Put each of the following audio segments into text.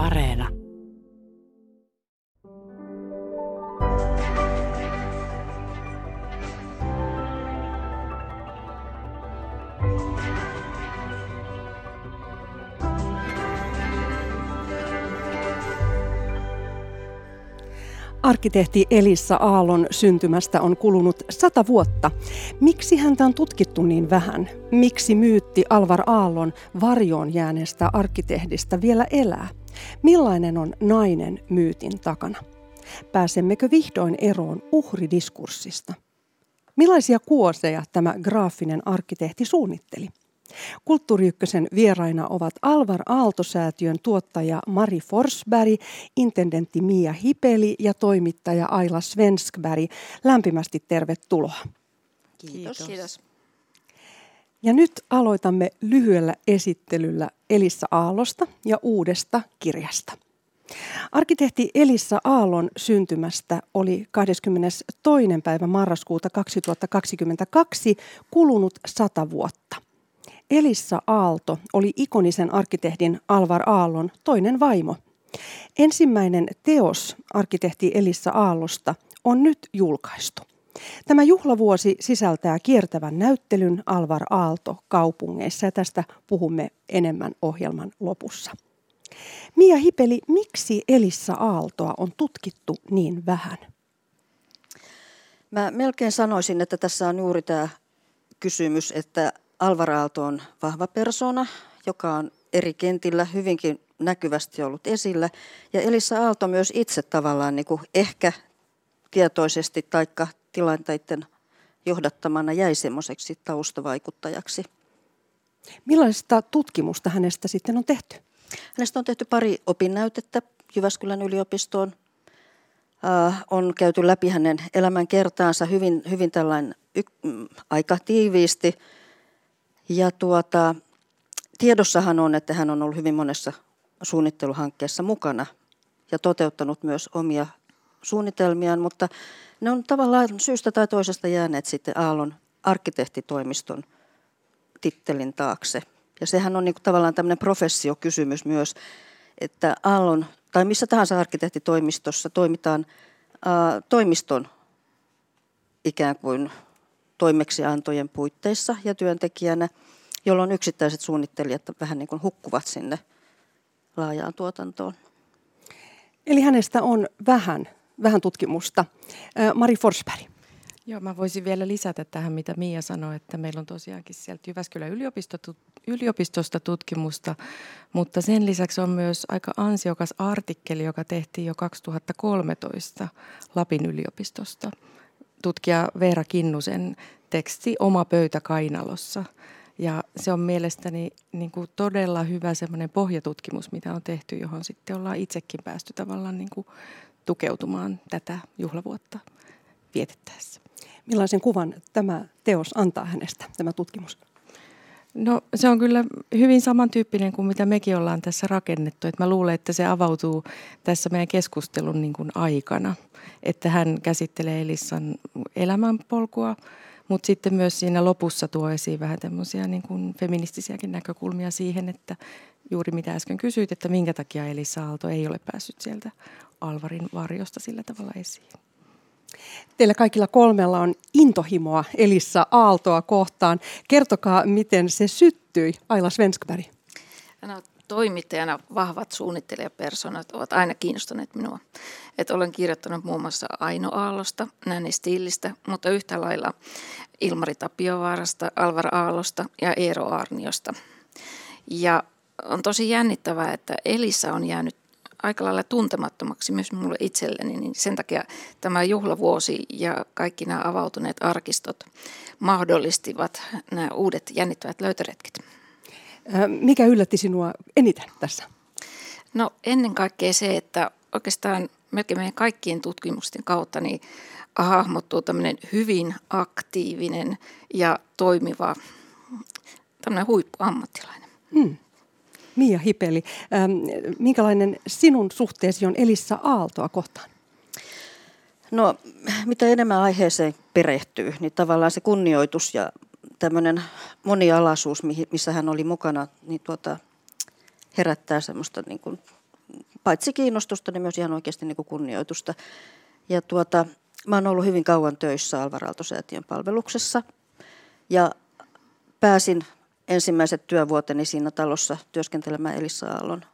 Areena. Arkkitehti Elissa Aallon syntymästä on kulunut sata vuotta. Miksi häntä on tutkittu niin vähän? Miksi myytti Alvar Aallon varjoon jääneestä arkkitehdistä vielä elää? Millainen on nainen myytin takana? Pääsemmekö vihdoin eroon uhridiskurssista? Millaisia kuoseja tämä graafinen arkkitehti suunnitteli? Kulttuuri vieraina ovat Alvar Aalto-säätiön tuottaja Mari Forsberg, intendentti Mia Hipeli ja toimittaja Aila Svenskberg. Lämpimästi tervetuloa. Kiitos. Kiitos. Ja nyt aloitamme lyhyellä esittelyllä Elissa Aallosta ja uudesta kirjasta. Arkkitehti Elissa Aallon syntymästä oli 22. päivä marraskuuta 2022 kulunut sata vuotta – Elissa Aalto oli ikonisen arkkitehdin Alvar Aallon toinen vaimo. Ensimmäinen teos arkkitehti Elissa Aallosta on nyt julkaistu. Tämä juhlavuosi sisältää kiertävän näyttelyn Alvar Aalto kaupungeissa ja tästä puhumme enemmän ohjelman lopussa. Mia Hipeli, miksi Elissa Aaltoa on tutkittu niin vähän? Mä melkein sanoisin, että tässä on juuri tämä kysymys, että Alvar Aalto on vahva persona, joka on eri kentillä hyvinkin näkyvästi ollut esillä. Ja Elissa Aalto myös itse tavallaan niin kuin ehkä tietoisesti taikka tilanteiden johdattamana jäi semmoiseksi taustavaikuttajaksi. Millaista tutkimusta hänestä sitten on tehty? Hänestä on tehty pari opinnäytettä Jyväskylän yliopistoon. Äh, on käyty läpi hänen elämän kertaansa hyvin, hyvin tällainen y- mm, aika tiiviisti – ja tuota, tiedossahan on, että hän on ollut hyvin monessa suunnitteluhankkeessa mukana ja toteuttanut myös omia suunnitelmiaan, mutta ne on tavallaan syystä tai toisesta jääneet sitten Aallon arkkitehtitoimiston tittelin taakse. Ja sehän on niin kuin tavallaan tämmöinen professiokysymys myös, että Aallon tai missä tahansa arkkitehtitoimistossa toimitaan ää, toimiston ikään kuin toimeksiantojen puitteissa ja työntekijänä, jolloin yksittäiset suunnittelijat vähän niin kuin hukkuvat sinne laajaan tuotantoon. Eli hänestä on vähän, vähän tutkimusta. Mari Forsberg. Joo, mä voisin vielä lisätä tähän, mitä Mia sanoi, että meillä on tosiaankin sieltä Jyväskylän yliopistosta tutkimusta, mutta sen lisäksi on myös aika ansiokas artikkeli, joka tehtiin jo 2013 Lapin yliopistosta tutkija Veera Kinnusen teksti Oma pöytä kainalossa. Ja se on mielestäni niin kuin todella hyvä semmoinen pohjatutkimus, mitä on tehty, johon sitten ollaan itsekin päästy tavallaan niin kuin tukeutumaan tätä juhlavuotta vietettäessä. Millaisen kuvan tämä teos antaa hänestä, tämä tutkimus? No se on kyllä hyvin samantyyppinen kuin mitä mekin ollaan tässä rakennettu. Et mä luulen, että se avautuu tässä meidän keskustelun niin kuin aikana. Että hän käsittelee Elissan elämänpolkua, mutta sitten myös siinä lopussa tuo esiin vähän tämmöisiä niin kuin feministisiäkin näkökulmia siihen, että juuri mitä äsken kysyit, että minkä takia Elissa Aalto ei ole päässyt sieltä Alvarin varjosta sillä tavalla esiin. Teillä kaikilla kolmella on intohimoa Elissa Aaltoa kohtaan. Kertokaa, miten se syttyi. Aila Svenskberg. No, toimittajana vahvat suunnittelijapersonat ovat aina kiinnostuneet minua. Et olen kirjoittanut muun muassa Aino Aallosta, Nänni Stillistä, mutta yhtä lailla Ilmari Tapiovaarasta, Alvar Aallosta ja Eero Arniosta. Ja on tosi jännittävää, että Elissa on jäänyt aika lailla tuntemattomaksi myös mulle itselleni, niin sen takia tämä juhlavuosi ja kaikki nämä avautuneet arkistot mahdollistivat nämä uudet jännittävät löytöretket. Mikä yllätti sinua eniten tässä? No ennen kaikkea se, että oikeastaan melkein meidän kaikkien tutkimusten kautta niin hahmottuu tämmöinen hyvin aktiivinen ja toimiva tämmöinen huippuammattilainen. Hmm. Mia Hipeli, ähm, minkälainen sinun suhteesi on Elissa Aaltoa kohtaan? No, mitä enemmän aiheeseen perehtyy, niin tavallaan se kunnioitus ja tämmöinen monialaisuus, missä hän oli mukana, niin tuota, herättää semmoista niin kuin paitsi kiinnostusta, niin myös ihan oikeasti niin kuin kunnioitusta. Ja tuota, mä oon ollut hyvin kauan töissä Alvaralto-säätiön palveluksessa ja pääsin ensimmäiset työvuoteni siinä talossa työskentelemään Elissa Aallon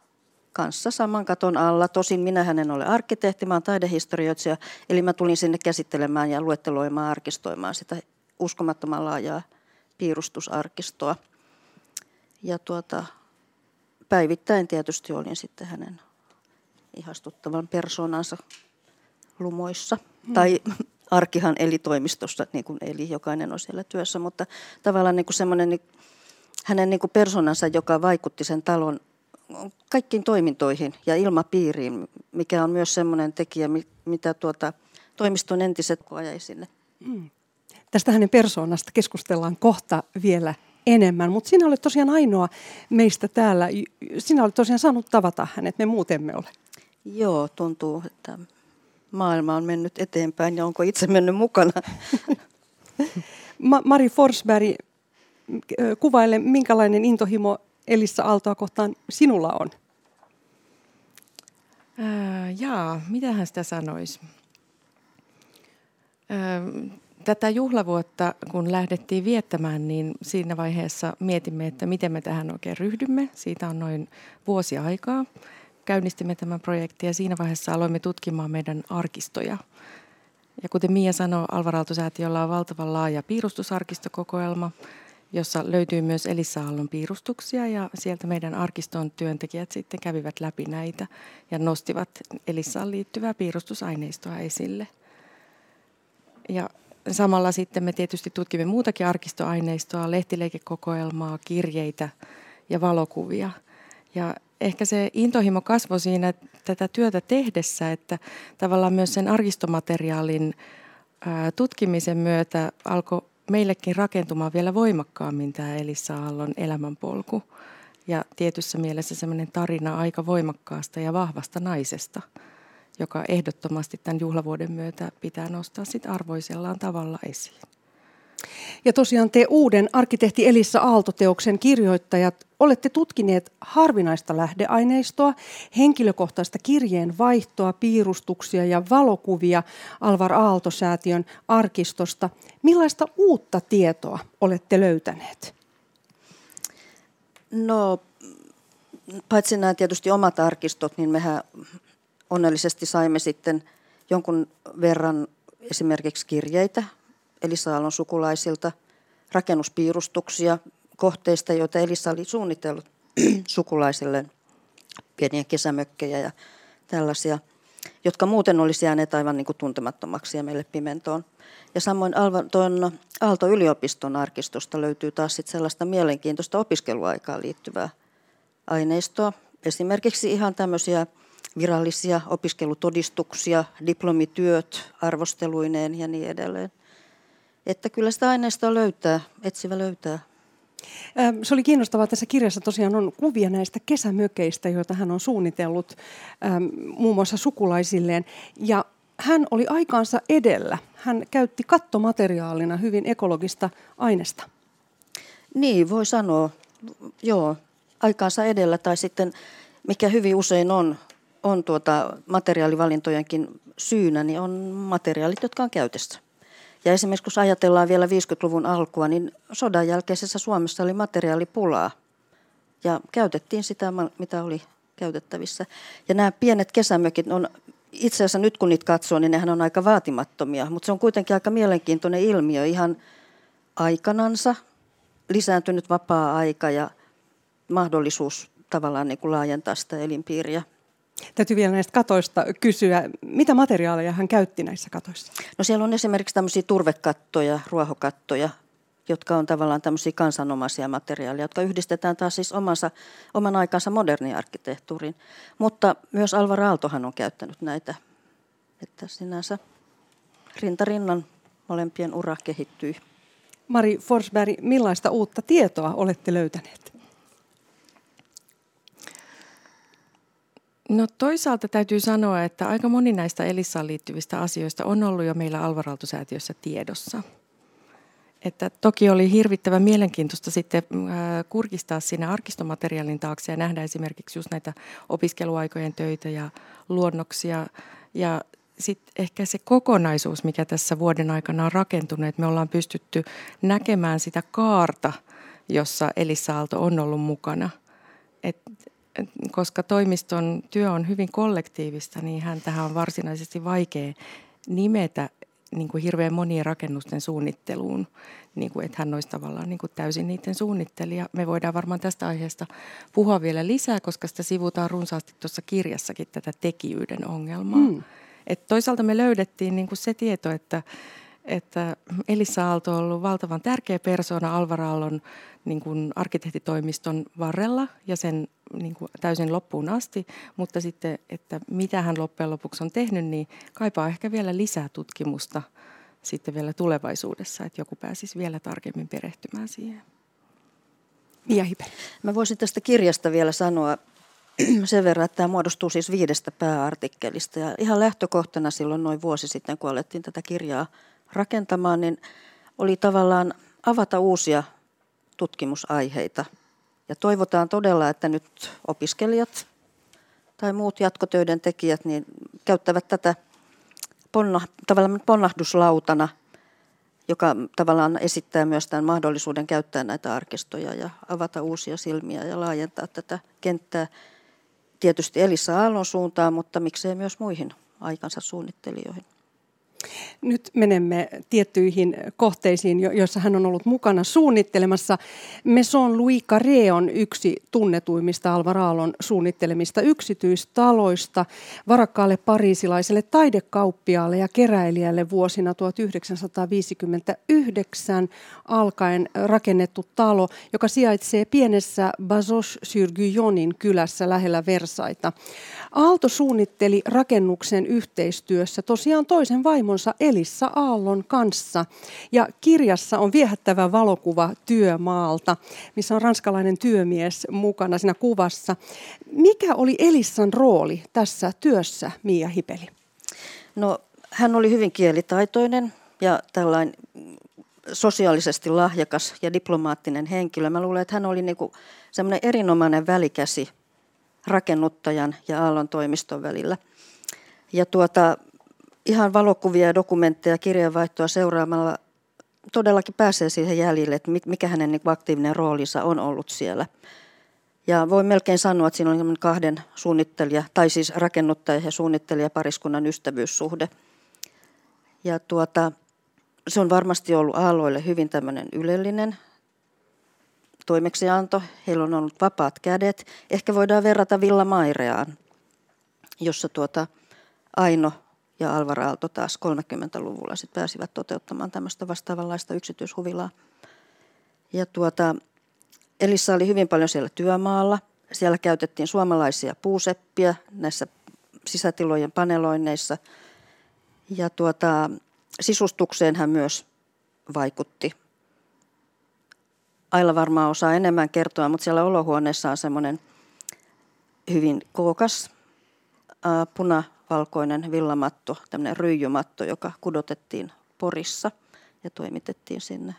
kanssa saman katon alla. Tosin minä en ole arkkitehti, mä taidehistorioitsija, eli mä tulin sinne käsittelemään ja luetteloimaan, arkistoimaan sitä uskomattoman laajaa piirustusarkistoa. Ja tuota, päivittäin tietysti olin sitten hänen ihastuttavan persoonansa lumoissa. Hmm. Tai arkihan eli toimistossa, niin kuin eli jokainen on siellä työssä, mutta tavallaan niin semmoinen niin, hänen niin kuin persoonansa, joka vaikutti sen talon kaikkiin toimintoihin ja ilmapiiriin, mikä on myös semmoinen tekijä, mitä tuota, toimiston entiset ajai sinne. Hmm. Tästä hänen persoonasta keskustellaan kohta vielä enemmän, mutta sinä olet tosiaan ainoa meistä täällä. Sinä olet tosiaan saanut tavata hänet, me muut emme ole. Joo, tuntuu, että maailma on mennyt eteenpäin ja onko itse mennyt mukana. Ma- Mari Forsberg, kuvaile, minkälainen intohimo Elissa Aaltoa kohtaan sinulla on? Äh, jaa, hän sitä sanoisi? Äh, tätä juhlavuotta, kun lähdettiin viettämään, niin siinä vaiheessa mietimme, että miten me tähän oikein ryhdymme. Siitä on noin vuosi aikaa. Käynnistimme tämän projektin ja siinä vaiheessa aloimme tutkimaan meidän arkistoja. Ja kuten Mia sanoi, Alvaraalto-säätiöllä on valtavan laaja piirustusarkistokokoelma, jossa löytyy myös Elissa Aallon piirustuksia ja sieltä meidän arkiston työntekijät sitten kävivät läpi näitä ja nostivat Elissaan liittyvää piirustusaineistoa esille. Ja samalla sitten me tietysti tutkimme muutakin arkistoaineistoa, lehtileikekokoelmaa, kirjeitä ja valokuvia. Ja ehkä se intohimo kasvoi siinä tätä työtä tehdessä, että tavallaan myös sen arkistomateriaalin tutkimisen myötä alkoi meillekin rakentumaan vielä voimakkaammin tämä Elissa Aallon elämänpolku. Ja tietyssä mielessä semmoinen tarina aika voimakkaasta ja vahvasta naisesta – joka ehdottomasti tämän juhlavuoden myötä pitää nostaa sit arvoisellaan tavalla esiin. Ja tosiaan te uuden arkkitehti Elissa Aalto-teoksen kirjoittajat olette tutkineet harvinaista lähdeaineistoa, henkilökohtaista kirjeen vaihtoa, piirustuksia ja valokuvia Alvar Aalto-säätiön arkistosta. Millaista uutta tietoa olette löytäneet? No, paitsi nämä tietysti omat arkistot, niin mehän onnellisesti saimme sitten jonkun verran esimerkiksi kirjeitä Elisa Aallon sukulaisilta, rakennuspiirustuksia kohteista, joita Elisa oli suunnitellut sukulaisille, pieniä kesämökkejä ja tällaisia, jotka muuten olisi jääneet aivan niin kuin tuntemattomaksi ja meille pimentoon. Ja samoin Aalto-yliopiston arkistosta löytyy taas sit sellaista mielenkiintoista opiskeluaikaan liittyvää aineistoa. Esimerkiksi ihan tämmöisiä virallisia opiskelutodistuksia, diplomityöt arvosteluineen ja niin edelleen. Että kyllä sitä aineistoa löytää, etsivä löytää. Se oli kiinnostavaa. Tässä kirjassa tosiaan on kuvia näistä kesämökeistä, joita hän on suunnitellut muun muassa sukulaisilleen. Ja hän oli aikaansa edellä. Hän käytti kattomateriaalina hyvin ekologista aineesta. Niin, voi sanoa. Joo, aikaansa edellä tai sitten mikä hyvin usein on on tuota materiaalivalintojenkin syynä, niin on materiaalit, jotka on käytössä. Ja esimerkiksi kun ajatellaan vielä 50-luvun alkua, niin sodan jälkeisessä Suomessa oli materiaalipulaa. Ja käytettiin sitä, mitä oli käytettävissä. Ja nämä pienet kesämökit on itse asiassa nyt kun niitä katsoo, niin nehän on aika vaatimattomia. Mutta se on kuitenkin aika mielenkiintoinen ilmiö ihan aikanansa. Lisääntynyt vapaa-aika ja mahdollisuus tavallaan niin kuin laajentaa sitä elinpiiriä. Täytyy vielä näistä katoista kysyä, mitä materiaaleja hän käytti näissä katoissa? No siellä on esimerkiksi tämmöisiä turvekattoja, ruohokattoja, jotka on tavallaan tämmöisiä kansanomaisia materiaaleja, jotka yhdistetään taas siis omansa, oman aikansa moderni arkkitehtuuriin. Mutta myös Alvar Aaltohan on käyttänyt näitä, että sinänsä rintarinnan molempien ura kehittyi. Mari Forsberg, millaista uutta tietoa olette löytäneet? No toisaalta täytyy sanoa, että aika moni näistä Elissaan liittyvistä asioista on ollut jo meillä Alvaralto-säätiössä tiedossa. Että toki oli hirvittävän mielenkiintoista sitten kurkistaa sinne arkistomateriaalin taakse ja nähdä esimerkiksi just näitä opiskeluaikojen töitä ja luonnoksia. Ja sitten ehkä se kokonaisuus, mikä tässä vuoden aikana on rakentunut, että me ollaan pystytty näkemään sitä kaarta, jossa Elissa Aalto on ollut mukana. Et, et, koska toimiston työ on hyvin kollektiivista, niin hän tähän on varsinaisesti vaikea nimetä niin kuin hirveän monien rakennusten suunnitteluun, niin kuin, että hän olisi tavallaan niin kuin täysin niiden suunnittelija. Me voidaan varmaan tästä aiheesta puhua vielä lisää, koska sitä sivutaan runsaasti tuossa kirjassakin tätä tekijyyden ongelmaa. Mm. Et toisaalta me löydettiin niin kuin se tieto, että, että Elissa Aalto on ollut valtavan tärkeä persona Alvar Aallon niin kuin arkkitehtitoimiston varrella ja sen niin kuin täysin loppuun asti, mutta sitten, että mitä hän loppujen lopuksi on tehnyt, niin kaipaa ehkä vielä lisää tutkimusta sitten vielä tulevaisuudessa, että joku pääsisi vielä tarkemmin perehtymään siihen. Mia Hipe. Mä voisin tästä kirjasta vielä sanoa sen verran, että tämä muodostuu siis viidestä pääartikkelista. Ja ihan lähtökohtana silloin noin vuosi sitten, kun alettiin tätä kirjaa rakentamaan, niin oli tavallaan avata uusia tutkimusaiheita. Ja toivotaan todella, että nyt opiskelijat tai muut jatkotöiden tekijät niin käyttävät tätä ponna, tavallaan ponnahduslautana, joka tavallaan esittää myös tämän mahdollisuuden käyttää näitä arkistoja ja avata uusia silmiä ja laajentaa tätä kenttää tietysti Elissa Aallon suuntaan, mutta miksei myös muihin aikansa suunnittelijoihin. Nyt menemme tiettyihin kohteisiin, joissa hän on ollut mukana suunnittelemassa. Maison Louis Carré on yksi tunnetuimmista Alvar Aallon suunnittelemista yksityistaloista varakkaalle pariisilaiselle taidekauppiaalle ja keräilijälle vuosina 1959 alkaen rakennettu talo, joka sijaitsee pienessä Bazos-sur-Guyonin kylässä lähellä Versaita. Aalto suunnitteli rakennuksen yhteistyössä tosiaan toisen vaimonsa Elissa Aallon kanssa. Ja kirjassa on viehättävä valokuva työmaalta, missä on ranskalainen työmies mukana siinä kuvassa. Mikä oli Elissan rooli tässä työssä, Mia Hipeli? No, hän oli hyvin kielitaitoinen ja tällainen sosiaalisesti lahjakas ja diplomaattinen henkilö. Mä luulen, että hän oli niinku semmoinen erinomainen välikäsi rakennuttajan ja Aallon toimiston välillä. Ja tuota, ihan valokuvia, dokumentteja, kirjeenvaihtoa seuraamalla todellakin pääsee siihen jäljille, että mikä hänen niin aktiivinen roolinsa on ollut siellä. Ja voi melkein sanoa, että siinä on kahden suunnittelija, tai siis rakennuttaja ja suunnittelija pariskunnan ystävyyssuhde. Ja tuota, se on varmasti ollut aalloille hyvin tämmöinen ylellinen toimeksianto. Heillä on ollut vapaat kädet. Ehkä voidaan verrata Villa Maireaan, jossa tuota Aino ja Alvar Aalto taas 30-luvulla sit pääsivät toteuttamaan tämmöistä vastaavanlaista yksityishuvilaa. Ja tuota, Elissa oli hyvin paljon siellä työmaalla. Siellä käytettiin suomalaisia puuseppiä näissä sisätilojen paneloinneissa. Ja tuota, sisustukseen hän myös vaikutti. Aila varmaan osaa enemmän kertoa, mutta siellä olohuoneessa on semmoinen hyvin kookas puna valkoinen villamatto, tämmöinen ryijymatto, joka kudotettiin Porissa ja toimitettiin sinne.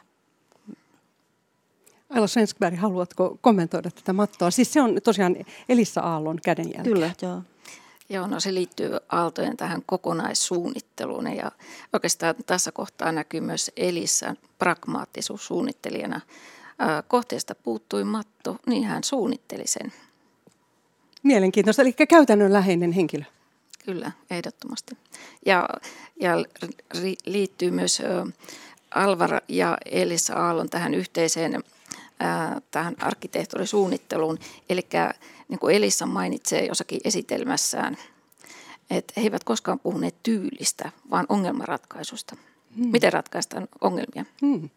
Aila Svenskberg, haluatko kommentoida tätä mattoa? Siis se on tosiaan Elissa Aallon kädenjälkeä. Kyllä, joo. Joo, no se liittyy Aaltojen tähän kokonaissuunnitteluun ja oikeastaan tässä kohtaa näkyy myös Elissa pragmaattisuus suunnittelijana. Kohteesta puuttui matto, niin hän suunnitteli sen. Mielenkiintoista, eli käytännönläheinen henkilö. Kyllä, ehdottomasti. Ja, ja liittyy myös Alvar ja Elisa Aallon tähän yhteiseen tähän arkkitehtuurisuunnitteluun. Eli niin kuin Elissa mainitsee jossakin esitelmässään, että he eivät koskaan puhuneet tyylistä, vaan ongelmanratkaisusta. Hmm. Miten ratkaistaan ongelmia? Hmm.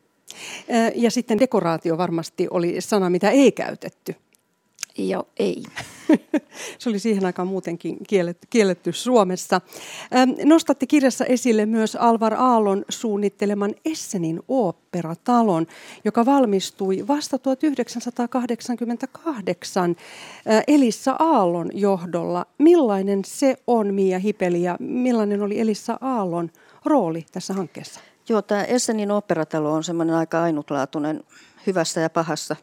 Ja sitten dekoraatio varmasti oli sana, mitä ei käytetty. Joo, ei. Se oli siihen aikaan muutenkin kielletty, kielletty Suomessa. Nostatte kirjassa esille myös Alvar Aallon suunnitteleman Essenin oopperatalon, joka valmistui vasta 1988 Elissa Aallon johdolla. Millainen se on, Mia Hipeli, ja millainen oli Elissa Aallon rooli tässä hankkeessa? Joo, tämä Essenin operatalo on semmoinen aika ainutlaatuinen, hyvässä ja pahassa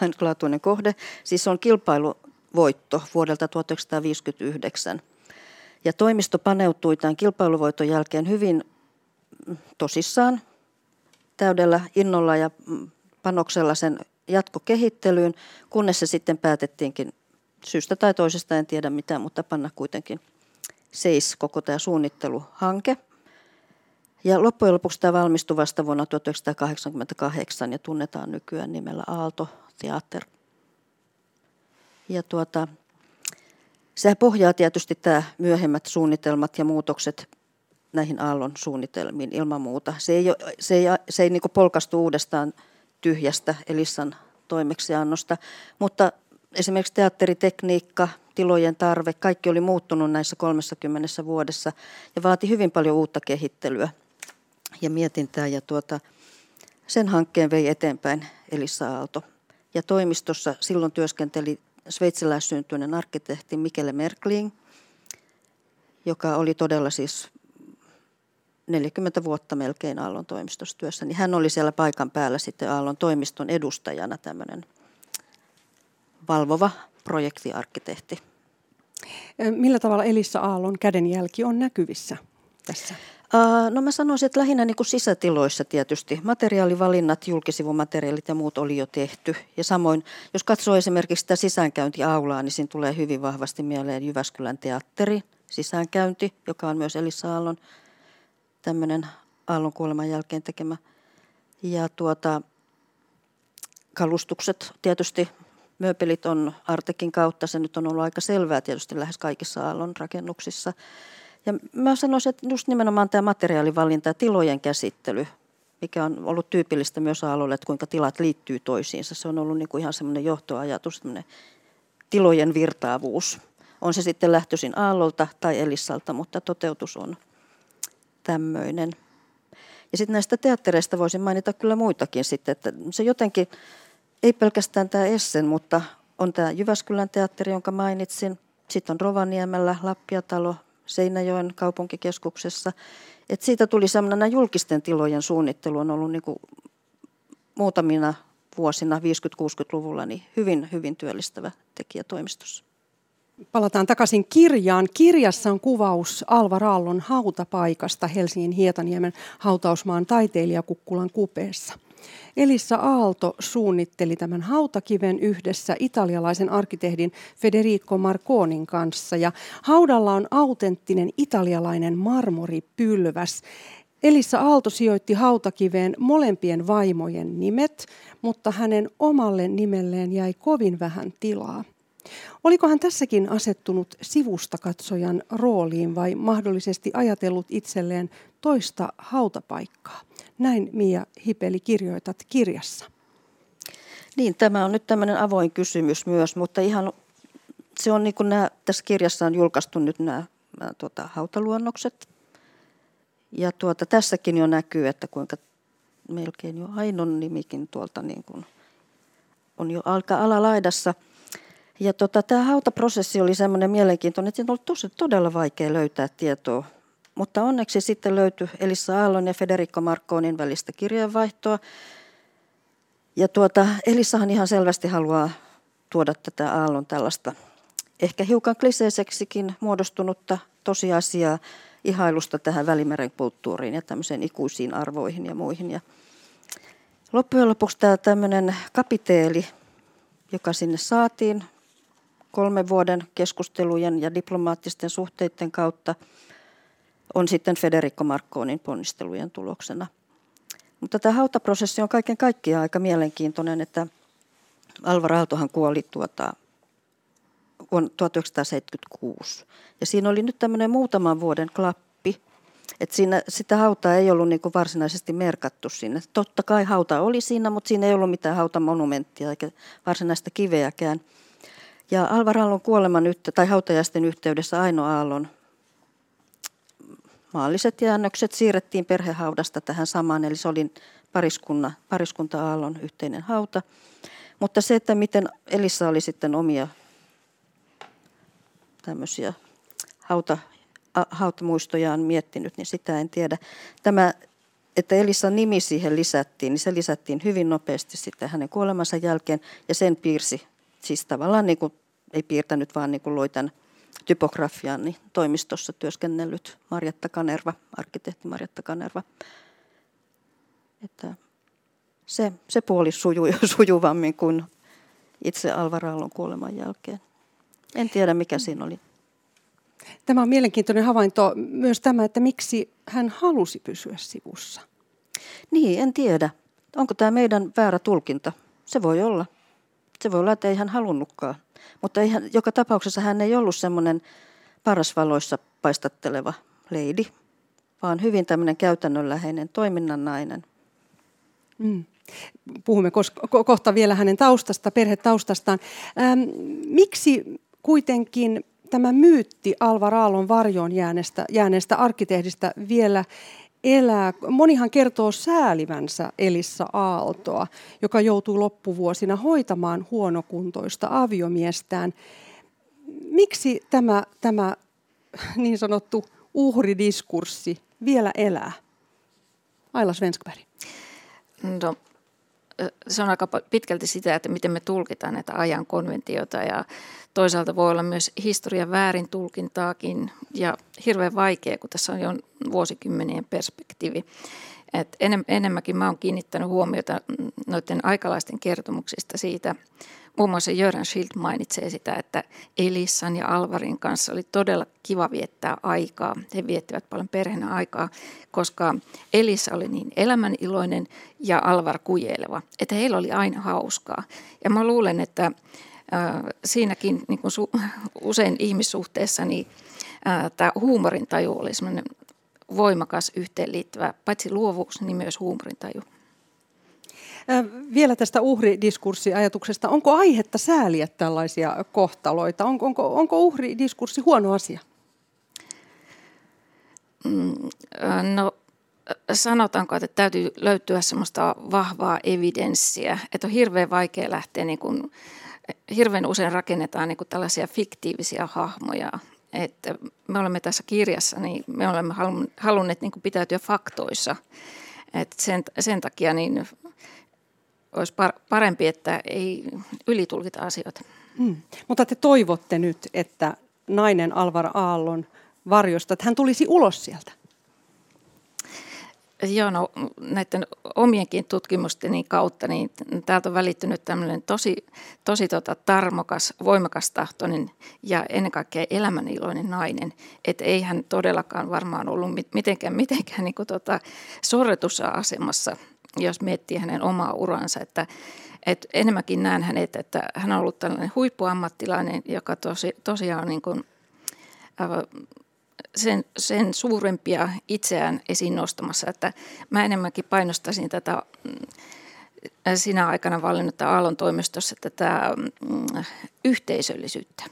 ainutlaatuinen kohde. Siis on kilpailuvoitto vuodelta 1959. Ja toimisto paneutui tämän kilpailuvoiton jälkeen hyvin tosissaan, täydellä innolla ja panoksella sen jatkokehittelyyn, kunnes se sitten päätettiinkin syystä tai toisesta, en tiedä mitä, mutta panna kuitenkin seis koko tämä suunnitteluhanke. Ja loppujen lopuksi tämä valmistui vasta vuonna 1988 ja tunnetaan nykyään nimellä Aalto Theater. Ja tuota, sehän pohjaa tietysti tämä myöhemmät suunnitelmat ja muutokset näihin Aallon suunnitelmiin ilman muuta. Se ei, se ei, se ei niin polkastu uudestaan tyhjästä Elissan toimeksiannosta, mutta esimerkiksi teatteritekniikka, tilojen tarve, kaikki oli muuttunut näissä 30 vuodessa ja vaati hyvin paljon uutta kehittelyä ja mietintää. Ja tuota, sen hankkeen vei eteenpäin Elissa Aalto. Ja toimistossa silloin työskenteli sveitsiläissyntyinen arkkitehti Mikele Merkling, joka oli todella siis 40 vuotta melkein Aallon toimistossa työssä, niin hän oli siellä paikan päällä sitten Aallon toimiston edustajana tämmöinen valvova projektiarkkitehti. Millä tavalla Elissa Aallon kädenjälki on näkyvissä tässä? No mä sanoisin, että lähinnä niin kuin sisätiloissa tietysti. Materiaalivalinnat, julkisivumateriaalit ja muut oli jo tehty. Ja samoin, jos katsoo esimerkiksi sitä sisäänkäyntiaulaa, niin siinä tulee hyvin vahvasti mieleen Jyväskylän teatteri, sisäänkäynti, joka on myös Elissa Aallon tämmöinen Aallon kuoleman jälkeen tekemä. Ja tuota, kalustukset tietysti, mööpelit on Artekin kautta, se nyt on ollut aika selvää tietysti lähes kaikissa Aallon rakennuksissa. Ja mä sanoisin, että just nimenomaan tämä materiaalivalinta ja tilojen käsittely, mikä on ollut tyypillistä myös Aallolle, että kuinka tilat liittyy toisiinsa. Se on ollut niin kuin ihan semmoinen johtoajatus, tilojen virtaavuus. On se sitten lähtöisin Aallolta tai Elissalta, mutta toteutus on tämmöinen. Ja sitten näistä teattereista voisin mainita kyllä muitakin sitten, että se jotenkin, ei pelkästään tämä Essen, mutta on tämä Jyväskylän teatteri, jonka mainitsin. Sitten on Rovaniemellä Lappiatalo, Seinäjoen kaupunkikeskuksessa. Et siitä tuli sellainen julkisten tilojen suunnittelu on ollut niin kuin muutamina vuosina 50-60-luvulla niin hyvin, hyvin työllistävä tekijä toimistossa. Palataan takaisin kirjaan. Kirjassa on kuvaus Alva Raallon hautapaikasta Helsingin Hietaniemen hautausmaan taiteilijakukkulan kupeessa. Elissa Aalto suunnitteli tämän hautakiven yhdessä italialaisen arkkitehdin Federico Marconin kanssa. Ja haudalla on autenttinen italialainen marmoripylväs. Elissa Aalto sijoitti hautakiveen molempien vaimojen nimet, mutta hänen omalle nimelleen jäi kovin vähän tilaa. Oliko hän tässäkin asettunut sivustakatsojan rooliin vai mahdollisesti ajatellut itselleen toista hautapaikkaa? Näin Mia Hipeli kirjoitat kirjassa. Niin, tämä on nyt tämmöinen avoin kysymys myös, mutta ihan se on niin kuin nämä, tässä kirjassa on julkaistu nyt nämä, tuota, hautaluonnokset. Ja tuota, tässäkin jo näkyy, että kuinka melkein jo Ainon nimikin tuolta niin kuin on jo alka alalaidassa – ja tota, tämä hautaprosessi oli semmoinen mielenkiintoinen, että siinä oli tosi, todella vaikea löytää tietoa. Mutta onneksi sitten löytyi Elissa Aallon ja Federico Marcconin välistä kirjeenvaihtoa. Ja tuota, Elissahan ihan selvästi haluaa tuoda tätä Aallon tällaista ehkä hiukan kliseiseksikin muodostunutta tosiasiaa ihailusta tähän Välimeren kulttuuriin ja tämmöiseen ikuisiin arvoihin ja muihin. Ja loppujen lopuksi tämä tämmöinen kapiteeli, joka sinne saatiin, kolmen vuoden keskustelujen ja diplomaattisten suhteiden kautta on sitten Federico Marcconin ponnistelujen tuloksena. Mutta tämä hautaprosessi on kaiken kaikkiaan aika mielenkiintoinen, että Alvar Aaltohan kuoli tuota, vuonna 1976. Ja siinä oli nyt tämmöinen muutaman vuoden klappi, että siinä, sitä hautaa ei ollut niin varsinaisesti merkattu sinne. Totta kai hauta oli siinä, mutta siinä ei ollut mitään hautamonumenttia eikä varsinaista kiveäkään. Ja Alvar Aallon kuoleman yhte, tai hautajaisten yhteydessä Aino Aallon maalliset jäännökset siirrettiin perhehaudasta tähän samaan, eli se oli pariskunta, pariskunta Aallon yhteinen hauta. Mutta se, että miten Elissa oli sitten omia tämmöisiä hauta, hautamuistojaan miettinyt, niin sitä en tiedä. Tämä että Elisan nimi siihen lisättiin, niin se lisättiin hyvin nopeasti sitten hänen kuolemansa jälkeen ja sen piirsi, siis tavallaan niin kuin, ei piirtänyt, vaan niin kuin loi tämän typografian niin toimistossa työskennellyt Marjatta Kanerva, arkkitehti Marjatta Kanerva. Että se, se puoli sujui sujuvammin kuin itse Alvarallon kuoleman jälkeen. En tiedä, mikä siinä oli. Tämä on mielenkiintoinen havainto myös tämä, että miksi hän halusi pysyä sivussa. Niin, en tiedä. Onko tämä meidän väärä tulkinta? Se voi olla. Se voi olla, että ei hän halunnutkaan. Mutta ei hän, joka tapauksessa hän ei ollut semmoinen parasvaloissa paistatteleva leidi, vaan hyvin tämmöinen käytännönläheinen toiminnan nainen. Mm. Puhumme ko- kohta vielä hänen taustasta, perhetaustastaan. Ähm, miksi kuitenkin tämä myytti Alvar Aallon varjoon jääneestä, jääneestä arkkitehdistä vielä elää. Monihan kertoo säälivänsä Elissa Aaltoa, joka joutuu loppuvuosina hoitamaan huonokuntoista aviomiestään. Miksi tämä, tämä niin sanottu uhridiskurssi vielä elää? Aila Svenskberg. No, se on aika pitkälti sitä, että miten me tulkitaan näitä ajan konventioita ja toisaalta voi olla myös historian väärin tulkintaakin ja hirveän vaikea, kun tässä on jo vuosikymmenien perspektiivi. Et enemmänkin mä oon kiinnittänyt huomiota noiden aikalaisten kertomuksista siitä, Muun muassa Jörän Schild mainitsee sitä, että Elissan ja Alvarin kanssa oli todella kiva viettää aikaa. He viettivät paljon perheenä aikaa, koska Elissa oli niin elämäniloinen ja Alvar kujeleva, että heillä oli aina hauskaa. Ja mä luulen, että siinäkin niin kuin su- usein ihmissuhteessa niin, tämä huumorintaju oli voimakas yhteenliittyvä, paitsi luovuus, niin myös huumorintaju. Vielä tästä uhridiskurssiajatuksesta. Onko aihetta sääliä tällaisia kohtaloita? Onko, onko, onko uhridiskurssi huono asia? Mm, no sanotaanko, että täytyy löytyä semmoista vahvaa evidenssiä, että on hirveän vaikea lähteä, niin kuin, hirveän usein rakennetaan niin kuin tällaisia fiktiivisiä hahmoja. Että me olemme tässä kirjassa, niin me olemme halunneet niin kuin pitäytyä faktoissa. että sen, sen takia niin olisi parempi, että ei ylitulkita asioita. Hmm. Mutta te toivotte nyt, että nainen Alvar Aallon varjosta, että hän tulisi ulos sieltä? Joo, no näiden omienkin tutkimusteni kautta, niin täältä on välittynyt tämmöinen tosi, tosi tota, tarmokas, voimakas tahtoinen ja ennen kaikkea elämäniloinen nainen. Että ei hän todellakaan varmaan ollut mitenkään, mitenkään niin kuin, tota, sorretussa asemassa – jos miettii hänen omaa uransa, että, että enemmänkin näen hänet, että hän on ollut tällainen huippuammattilainen, joka tosi, tosiaan niin kuin, sen, sen suurempia itseään esiin nostamassa, että mä enemmänkin painostaisin tätä mm, sinä aikana valinnutta Aallon toimistossa tätä mm, yhteisöllisyyttä.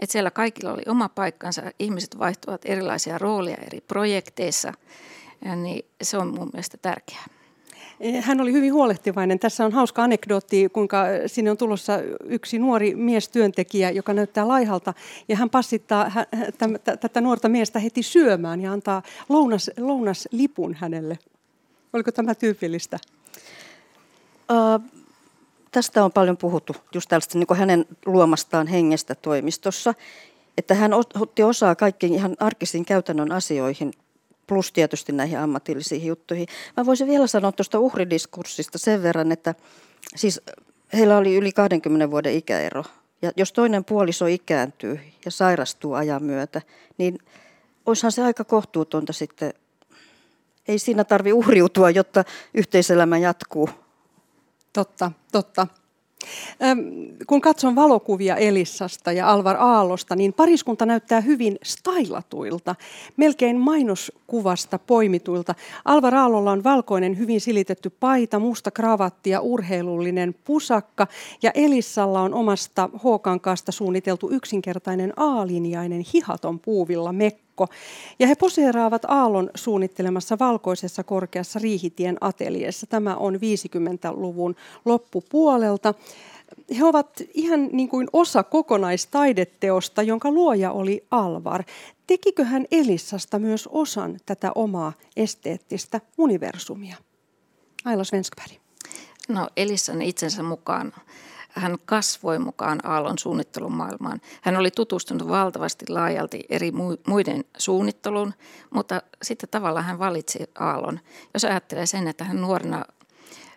Että siellä kaikilla oli oma paikkansa, ihmiset vaihtuvat erilaisia rooleja eri projekteissa, niin se on mun mielestä tärkeää. Hän oli hyvin huolehtivainen. Tässä on hauska anekdootti, kuinka sinne on tulossa yksi nuori miestyöntekijä, joka näyttää laihalta. Ja hän passittaa tätä nuorta miestä heti syömään ja antaa lounas, lounaslipun hänelle. Oliko tämä tyypillistä? Uh, tästä on paljon puhuttu, just tällaista niin hänen luomastaan hengestä toimistossa. Että hän otti osaa kaikkiin ihan arkisiin käytännön asioihin plus tietysti näihin ammatillisiin juttuihin. Mä voisin vielä sanoa tuosta uhridiskurssista sen verran, että siis heillä oli yli 20 vuoden ikäero. Ja jos toinen puoliso ikääntyy ja sairastuu ajan myötä, niin olisihan se aika kohtuutonta sitten. Ei siinä tarvi uhriutua, jotta yhteiselämä jatkuu. Totta, totta. Kun katson valokuvia Elissasta ja Alvar Aallosta, niin pariskunta näyttää hyvin stailatuilta, melkein mainoskuvasta poimituilta. Alvar Aallolla on valkoinen, hyvin silitetty paita, musta kravatti ja urheilullinen pusakka, ja Elissalla on omasta H-kankaasta suunniteltu yksinkertainen A-linjainen hihaton puuvilla mekko Mikko. Ja he poseeraavat Aallon suunnittelemassa valkoisessa korkeassa Riihitien ateliessa. Tämä on 50-luvun loppupuolelta. he ovat ihan niin kuin osa kokonaistaideteosta, jonka luoja oli Alvar. Tekikö hän Elissasta myös osan tätä omaa esteettistä universumia? Aila Svenskberg. No Elissan itsensä mukaan hän kasvoi mukaan Aallon suunnittelun maailmaan. Hän oli tutustunut valtavasti laajalti eri muiden suunnitteluun, mutta sitten tavallaan hän valitsi Aallon. Jos ajattelee sen, että hän nuorena,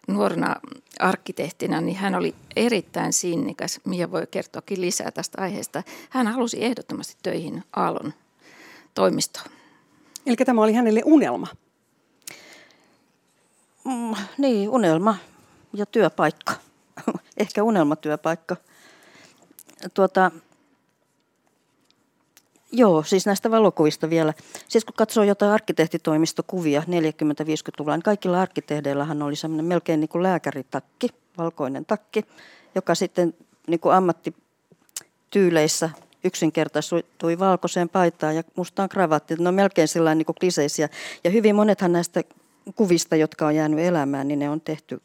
nuorena arkkitehtina, niin hän oli erittäin sinnikäs. Mia voi kertoakin lisää tästä aiheesta. Hän halusi ehdottomasti töihin Aallon toimistoon. Eli tämä oli hänelle unelma. Mm, niin, unelma ja työpaikka. Ehkä unelmatyöpaikka. Tuota, Joo, siis näistä valokuvista vielä. Siis kun katsoo jotain arkkitehtitoimistokuvia 40-50-luvulla, niin kaikilla arkkitehdeillahan oli semmoinen melkein niin kuin lääkäritakki, valkoinen takki, joka sitten niin kuin ammattityyleissä yksinkertaistui valkoiseen paitaan ja mustaan kravattiin. Ne on melkein sellainen niin kliseisiä. Ja hyvin monethan näistä kuvista, jotka on jäänyt elämään, niin ne on tehty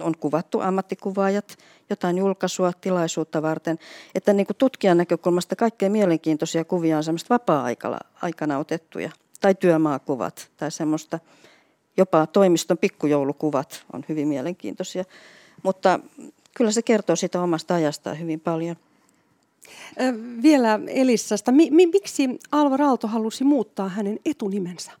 on kuvattu ammattikuvaajat jotain julkaisua tilaisuutta varten. Että niin kuin tutkijan näkökulmasta kaikkein mielenkiintoisia kuvia on semmoista vapaa-aikana otettuja tai työmaakuvat tai semmoista jopa toimiston pikkujoulukuvat on hyvin mielenkiintoisia. Mutta kyllä se kertoo siitä omasta ajastaan hyvin paljon. Vielä Elissasta. Miksi Alvar Aalto halusi muuttaa hänen etunimensä?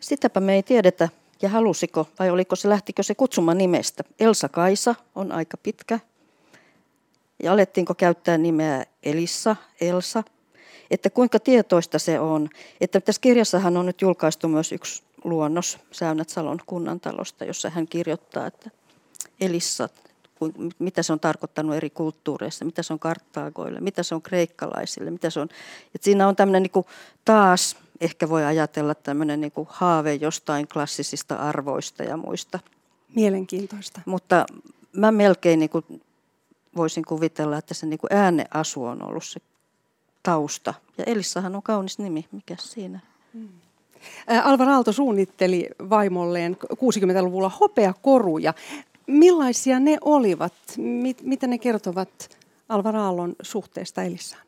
Sitäpä me ei tiedetä ja halusiko vai oliko se, lähtikö se kutsuma nimestä. Elsa Kaisa on aika pitkä. Ja alettiinko käyttää nimeä Elissa, Elsa. Että kuinka tietoista se on. Että tässä kirjassahan on nyt julkaistu myös yksi luonnos Säynät Salon kunnantalosta, jossa hän kirjoittaa, että Elissa, mitä se on tarkoittanut eri kulttuureissa, mitä se on karttaagoille, mitä se on kreikkalaisille, mitä se on. Että siinä on tämmöinen niin taas ehkä voi ajatella tämmöinen niin kuin haave jostain klassisista arvoista ja muista. Mielenkiintoista. Mutta mä melkein niin kuin voisin kuvitella, että se niin kuin ääneasu on ollut se tausta. Ja Elissahan on kaunis nimi, mikä siinä? Hmm. Alvar Aalto suunnitteli vaimolleen 60-luvulla hopeakoruja. Millaisia ne olivat? Mitä ne kertovat Alvar Aallon suhteesta Elissaan?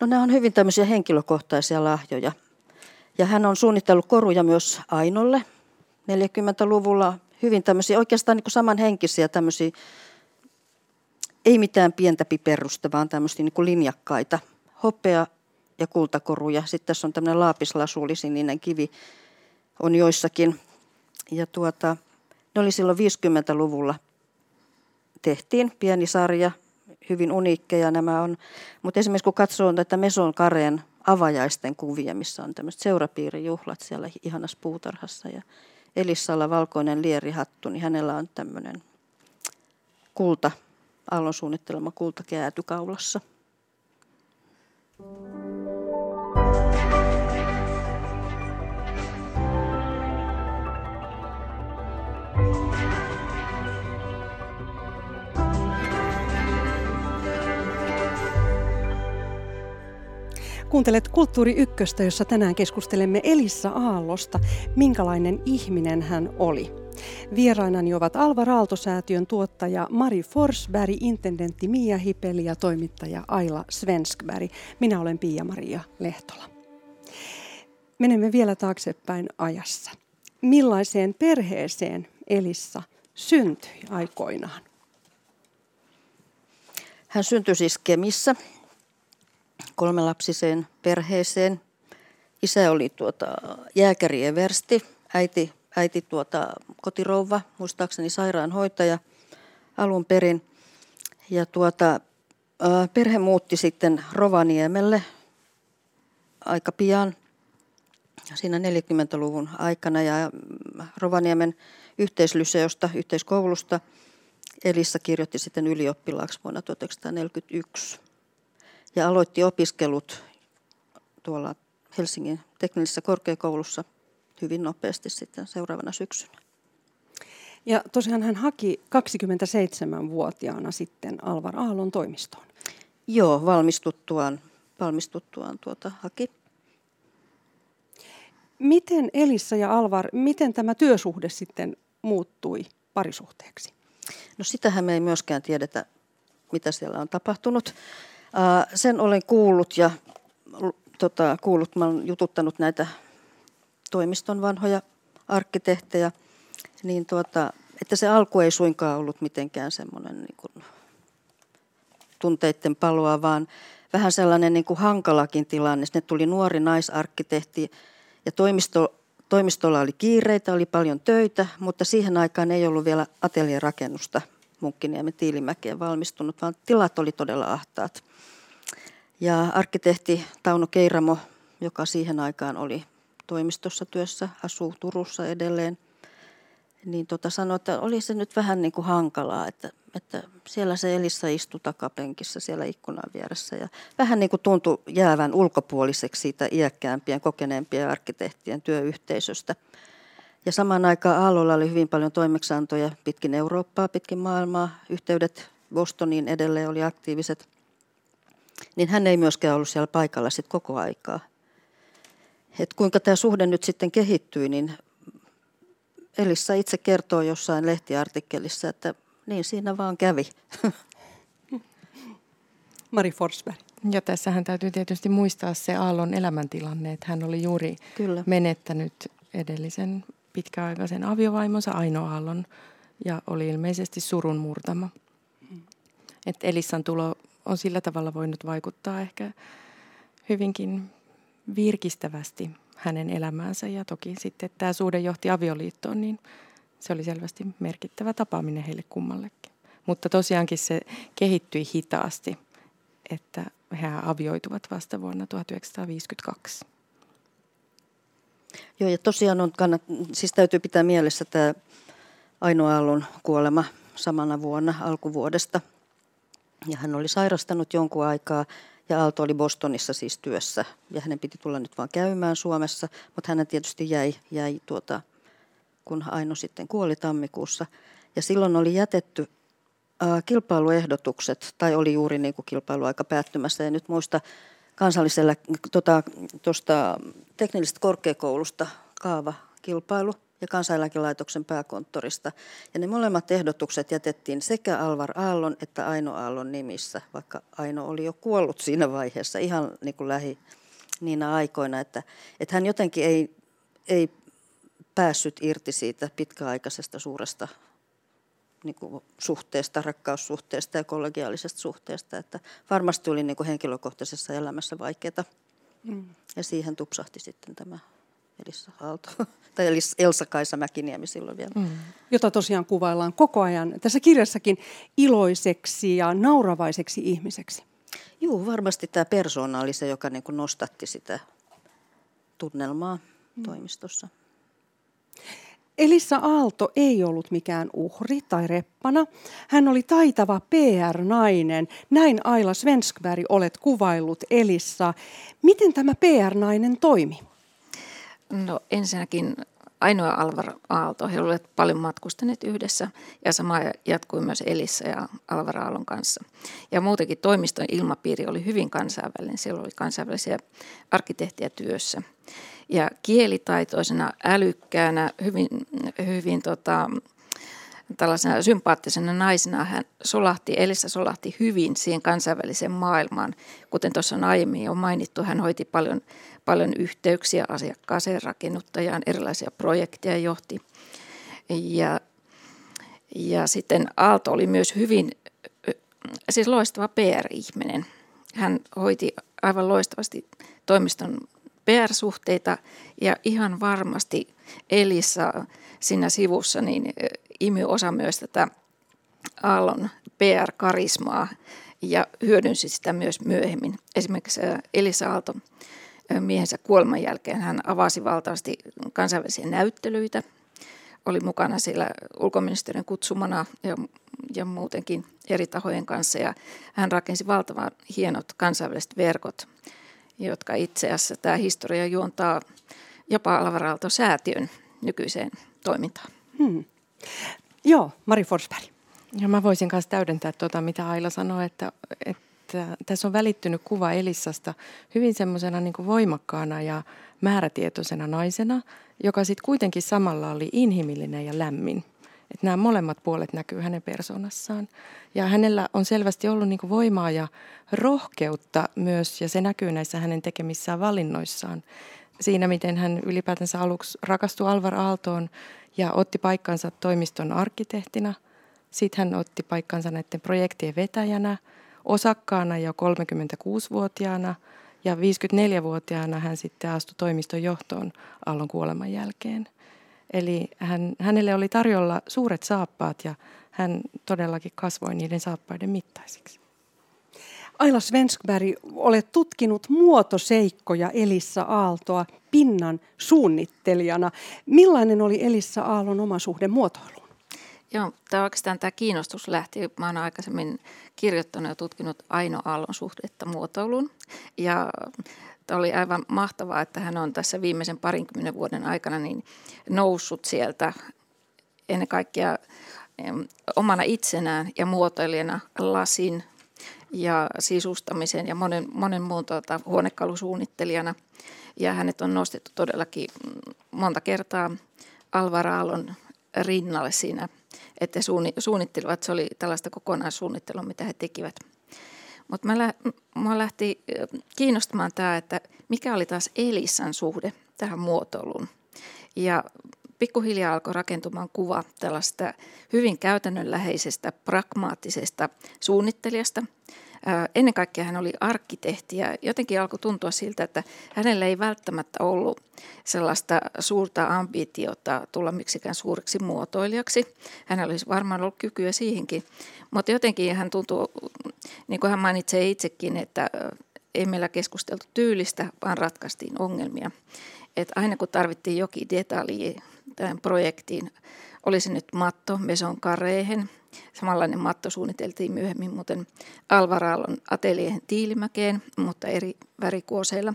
No nämä on hyvin tämmöisiä henkilökohtaisia lahjoja. Ja hän on suunnitellut koruja myös Ainolle 40-luvulla. Hyvin tämmöisiä oikeastaan niin samanhenkisiä tämmöisiä, ei mitään pientä piperusta, vaan tämmöisiä niin linjakkaita hopea- ja kultakoruja. Sitten tässä on tämmöinen laapislasulisininen kivi on joissakin. Ja tuota, ne oli silloin 50-luvulla tehtiin pieni sarja hyvin uniikkeja nämä on. Mutta esimerkiksi kun katsoo tätä Meson Kareen avajaisten kuvia, missä on tämmöiset seurapiirijuhlat siellä ihanassa puutarhassa ja Elissalla valkoinen lierihattu, niin hänellä on tämmöinen kulta, Aallon suunnittelema kultakääty kaulassa. Kuuntelet Kulttuuri Ykköstä, jossa tänään keskustelemme Elissa Aallosta, minkälainen ihminen hän oli. Vierainani ovat Alva Raaltosäätiön tuottaja Mari Forsberg, intendentti Mia Hipeli ja toimittaja Aila Svenskberg. Minä olen Pia-Maria Lehtola. Menemme vielä taaksepäin ajassa. Millaiseen perheeseen Elissa syntyi aikoinaan? Hän syntyi siis Kemissä kolmelapsiseen perheeseen. Isä oli tuota, jääkäri Eversti, äiti, äiti tuota, kotirouva, muistaakseni sairaanhoitaja alun perin. Ja tuota, perhe muutti sitten Rovaniemelle aika pian, siinä 40-luvun aikana. Ja Rovaniemen yhteislyseosta, yhteiskoulusta Elissa kirjoitti sitten ylioppilaaksi vuonna 1941 ja aloitti opiskelut tuolla Helsingin teknillisessä korkeakoulussa hyvin nopeasti sitten seuraavana syksynä. Ja tosiaan hän haki 27-vuotiaana sitten Alvar Aallon toimistoon. Joo, valmistuttuaan, valmistuttuaan tuota haki. Miten Elissa ja Alvar, miten tämä työsuhde sitten muuttui parisuhteeksi? No sitähän me ei myöskään tiedetä, mitä siellä on tapahtunut. Sen olen kuullut ja tota, kuullut, mä olen jututtanut näitä toimiston vanhoja arkkitehtejä, niin tuota, että se alku ei suinkaan ollut mitenkään semmoinen niin kuin tunteiden paloa, vaan vähän sellainen niin kuin hankalakin tilanne. Ne tuli nuori naisarkkitehti ja toimisto, toimistolla oli kiireitä, oli paljon töitä, mutta siihen aikaan ei ollut vielä ateljerakennusta Munkkiniemen Tiilimäkeen valmistunut, vaan tilat oli todella ahtaat. Ja arkkitehti Tauno Keiramo, joka siihen aikaan oli toimistossa työssä, asuu Turussa edelleen, niin tota sanoi, että oli se nyt vähän niin kuin hankalaa, että, että siellä se Elissa istui takapenkissä siellä ikkunan vieressä ja vähän niin kuin tuntui jäävän ulkopuoliseksi siitä iäkkäämpien, kokeneempien arkkitehtien työyhteisöstä. Ja samaan aikaan Aallolla oli hyvin paljon toimeksiantoja pitkin Eurooppaa, pitkin maailmaa. Yhteydet Bostoniin edelleen oli aktiiviset. Niin hän ei myöskään ollut siellä paikalla sit koko aikaa. Et kuinka tämä suhde nyt sitten kehittyi, niin Elissa itse kertoo jossain lehtiartikkelissa, että niin siinä vaan kävi. Mari Forsberg. Ja tässähän täytyy tietysti muistaa se Aallon elämäntilanne, että hän oli juuri Kyllä. menettänyt edellisen pitkäaikaisen aviovaimonsa Aino Aallon ja oli ilmeisesti surun murtama. Että Elissan tulo on sillä tavalla voinut vaikuttaa ehkä hyvinkin virkistävästi hänen elämäänsä ja toki sitten tämä suhde johti avioliittoon, niin se oli selvästi merkittävä tapaaminen heille kummallekin. Mutta tosiaankin se kehittyi hitaasti, että he avioituvat vasta vuonna 1952. Joo, ja tosiaan on kannat, siis täytyy pitää mielessä tämä Aino Aallon kuolema samana vuonna alkuvuodesta. Ja hän oli sairastanut jonkun aikaa ja Aalto oli Bostonissa siis työssä ja hänen piti tulla nyt vaan käymään Suomessa, mutta hän tietysti jäi, jäi tuota, kun Aino sitten kuoli tammikuussa. Ja silloin oli jätetty kilpailuehdotukset, tai oli juuri niin kuin kilpailuaika päättymässä, ja nyt muista kansallisella tuosta tota, teknillisestä korkeakoulusta kaavakilpailu ja kansaneläkelaitoksen pääkonttorista. Ja ne molemmat ehdotukset jätettiin sekä Alvar Aallon että Aino Aallon nimissä, vaikka Aino oli jo kuollut siinä vaiheessa ihan niin kuin lähi niinä aikoina, että, että hän jotenkin ei, ei päässyt irti siitä pitkäaikaisesta suuresta niin kuin suhteesta, rakkaussuhteesta ja kollegiaalisesta suhteesta. Että varmasti oli niin kuin henkilökohtaisessa elämässä vaikeaa. Mm. Ja siihen tupsahti sitten tämä Elissa Aalto, tai Elsa-Kaisa Mäkiniemi silloin vielä. Mm. Jota tosiaan kuvaillaan koko ajan tässä kirjassakin iloiseksi ja nauravaiseksi ihmiseksi. Joo, varmasti tämä persoona oli se, joka niin kuin nostatti sitä tunnelmaa mm. toimistossa. Elissa Aalto ei ollut mikään uhri tai reppana. Hän oli taitava PR-nainen. Näin Aila Svenskberg olet kuvaillut Elissa. Miten tämä PR-nainen toimi? No ensinnäkin ainoa Alvar Aalto, he olivat paljon matkustaneet yhdessä ja sama jatkui myös Elissä ja Alvar Aallon kanssa. Ja muutenkin toimiston ilmapiiri oli hyvin kansainvälinen, siellä oli kansainvälisiä arkkitehtiä työssä. Ja kielitaitoisena, älykkäänä, hyvin, hyvin tota, tällaisena sympaattisena naisena hän solahti, Elissa solahti hyvin siihen kansainväliseen maailmaan. Kuten tuossa on aiemmin jo mainittu, hän hoiti paljon, paljon yhteyksiä asiakkaaseen, rakennuttajaan, erilaisia projekteja johti. Ja, ja sitten Aalto oli myös hyvin, siis loistava PR-ihminen. Hän hoiti aivan loistavasti toimiston PR-suhteita ja ihan varmasti Elissa siinä sivussa niin imy osa myös tätä Aallon PR-karismaa ja hyödynsi sitä myös myöhemmin. Esimerkiksi Elisa Aalto miehensä kuoleman jälkeen hän avasi valtavasti kansainvälisiä näyttelyitä, oli mukana siellä ulkoministeriön kutsumana ja, ja muutenkin eri tahojen kanssa ja hän rakensi valtavan hienot kansainväliset verkot, jotka itse asiassa tämä historia juontaa jopa Alvaralto säätiön nykyiseen toimintaan. Hmm. Joo, Mari Forsberg. Ja mä voisin myös täydentää tuota, mitä Aila sanoi, että, että tässä on välittynyt kuva Elissasta hyvin semmoisena niin voimakkaana ja määrätietoisena naisena, joka sitten kuitenkin samalla oli inhimillinen ja lämmin. Että nämä molemmat puolet näkyy hänen persoonassaan. Ja hänellä on selvästi ollut niin voimaa ja rohkeutta myös, ja se näkyy näissä hänen tekemissään valinnoissaan. Siinä, miten hän ylipäätänsä aluksi rakastui Alvar Aaltoon ja otti paikkansa toimiston arkkitehtina. Sitten hän otti paikkansa näiden projektien vetäjänä, osakkaana jo 36-vuotiaana ja 54-vuotiaana hän sitten astui toimiston johtoon Aallon kuoleman jälkeen. Eli hän, hänelle oli tarjolla suuret saappaat ja hän todellakin kasvoi niiden saappaiden mittaisiksi. Aila Svenskberg, olet tutkinut muotoseikkoja Elissa Aaltoa pinnan suunnittelijana. Millainen oli Elissa Aallon oma suhde muotoiluun? Joo, tämä oikeastaan tämä kiinnostus lähti, mä olen aikaisemmin kirjoittanut ja tutkinut Aino Aallon suhdetta muotoiluun. Ja Tämä oli aivan mahtavaa, että hän on tässä viimeisen parinkymmenen vuoden aikana niin noussut sieltä ennen kaikkea omana itsenään ja muotoilijana lasin ja sisustamisen ja monen, monen muun tuota, huonekalusuunnittelijana. Ja hänet on nostettu todellakin monta kertaa Alvaraalon rinnalle siinä, että suunnittelivat. Se oli tällaista kokonaissuunnittelua, mitä he tekivät – mutta mä lähti kiinnostamaan tämä, että mikä oli taas Elissan suhde tähän muotoiluun. Ja pikkuhiljaa alkoi rakentumaan kuva tällaista hyvin käytännönläheisestä, pragmaattisesta suunnittelijasta – ennen kaikkea hän oli arkkitehti ja jotenkin alkoi tuntua siltä, että hänellä ei välttämättä ollut sellaista suurta ambitiota tulla miksikään suureksi muotoilijaksi. Hänellä olisi varmaan ollut kykyä siihenkin, mutta jotenkin hän tuntuu, niin kuin hän mainitsee itsekin, että ei meillä keskusteltu tyylistä, vaan ratkaistiin ongelmia. Et aina kun tarvittiin jokin detalji tähän projektiin, olisi nyt matto meson kareihin – Samanlainen matto suunniteltiin myöhemmin muuten Alvaraalon ateliehen Tiilimäkeen, mutta eri värikuoseilla.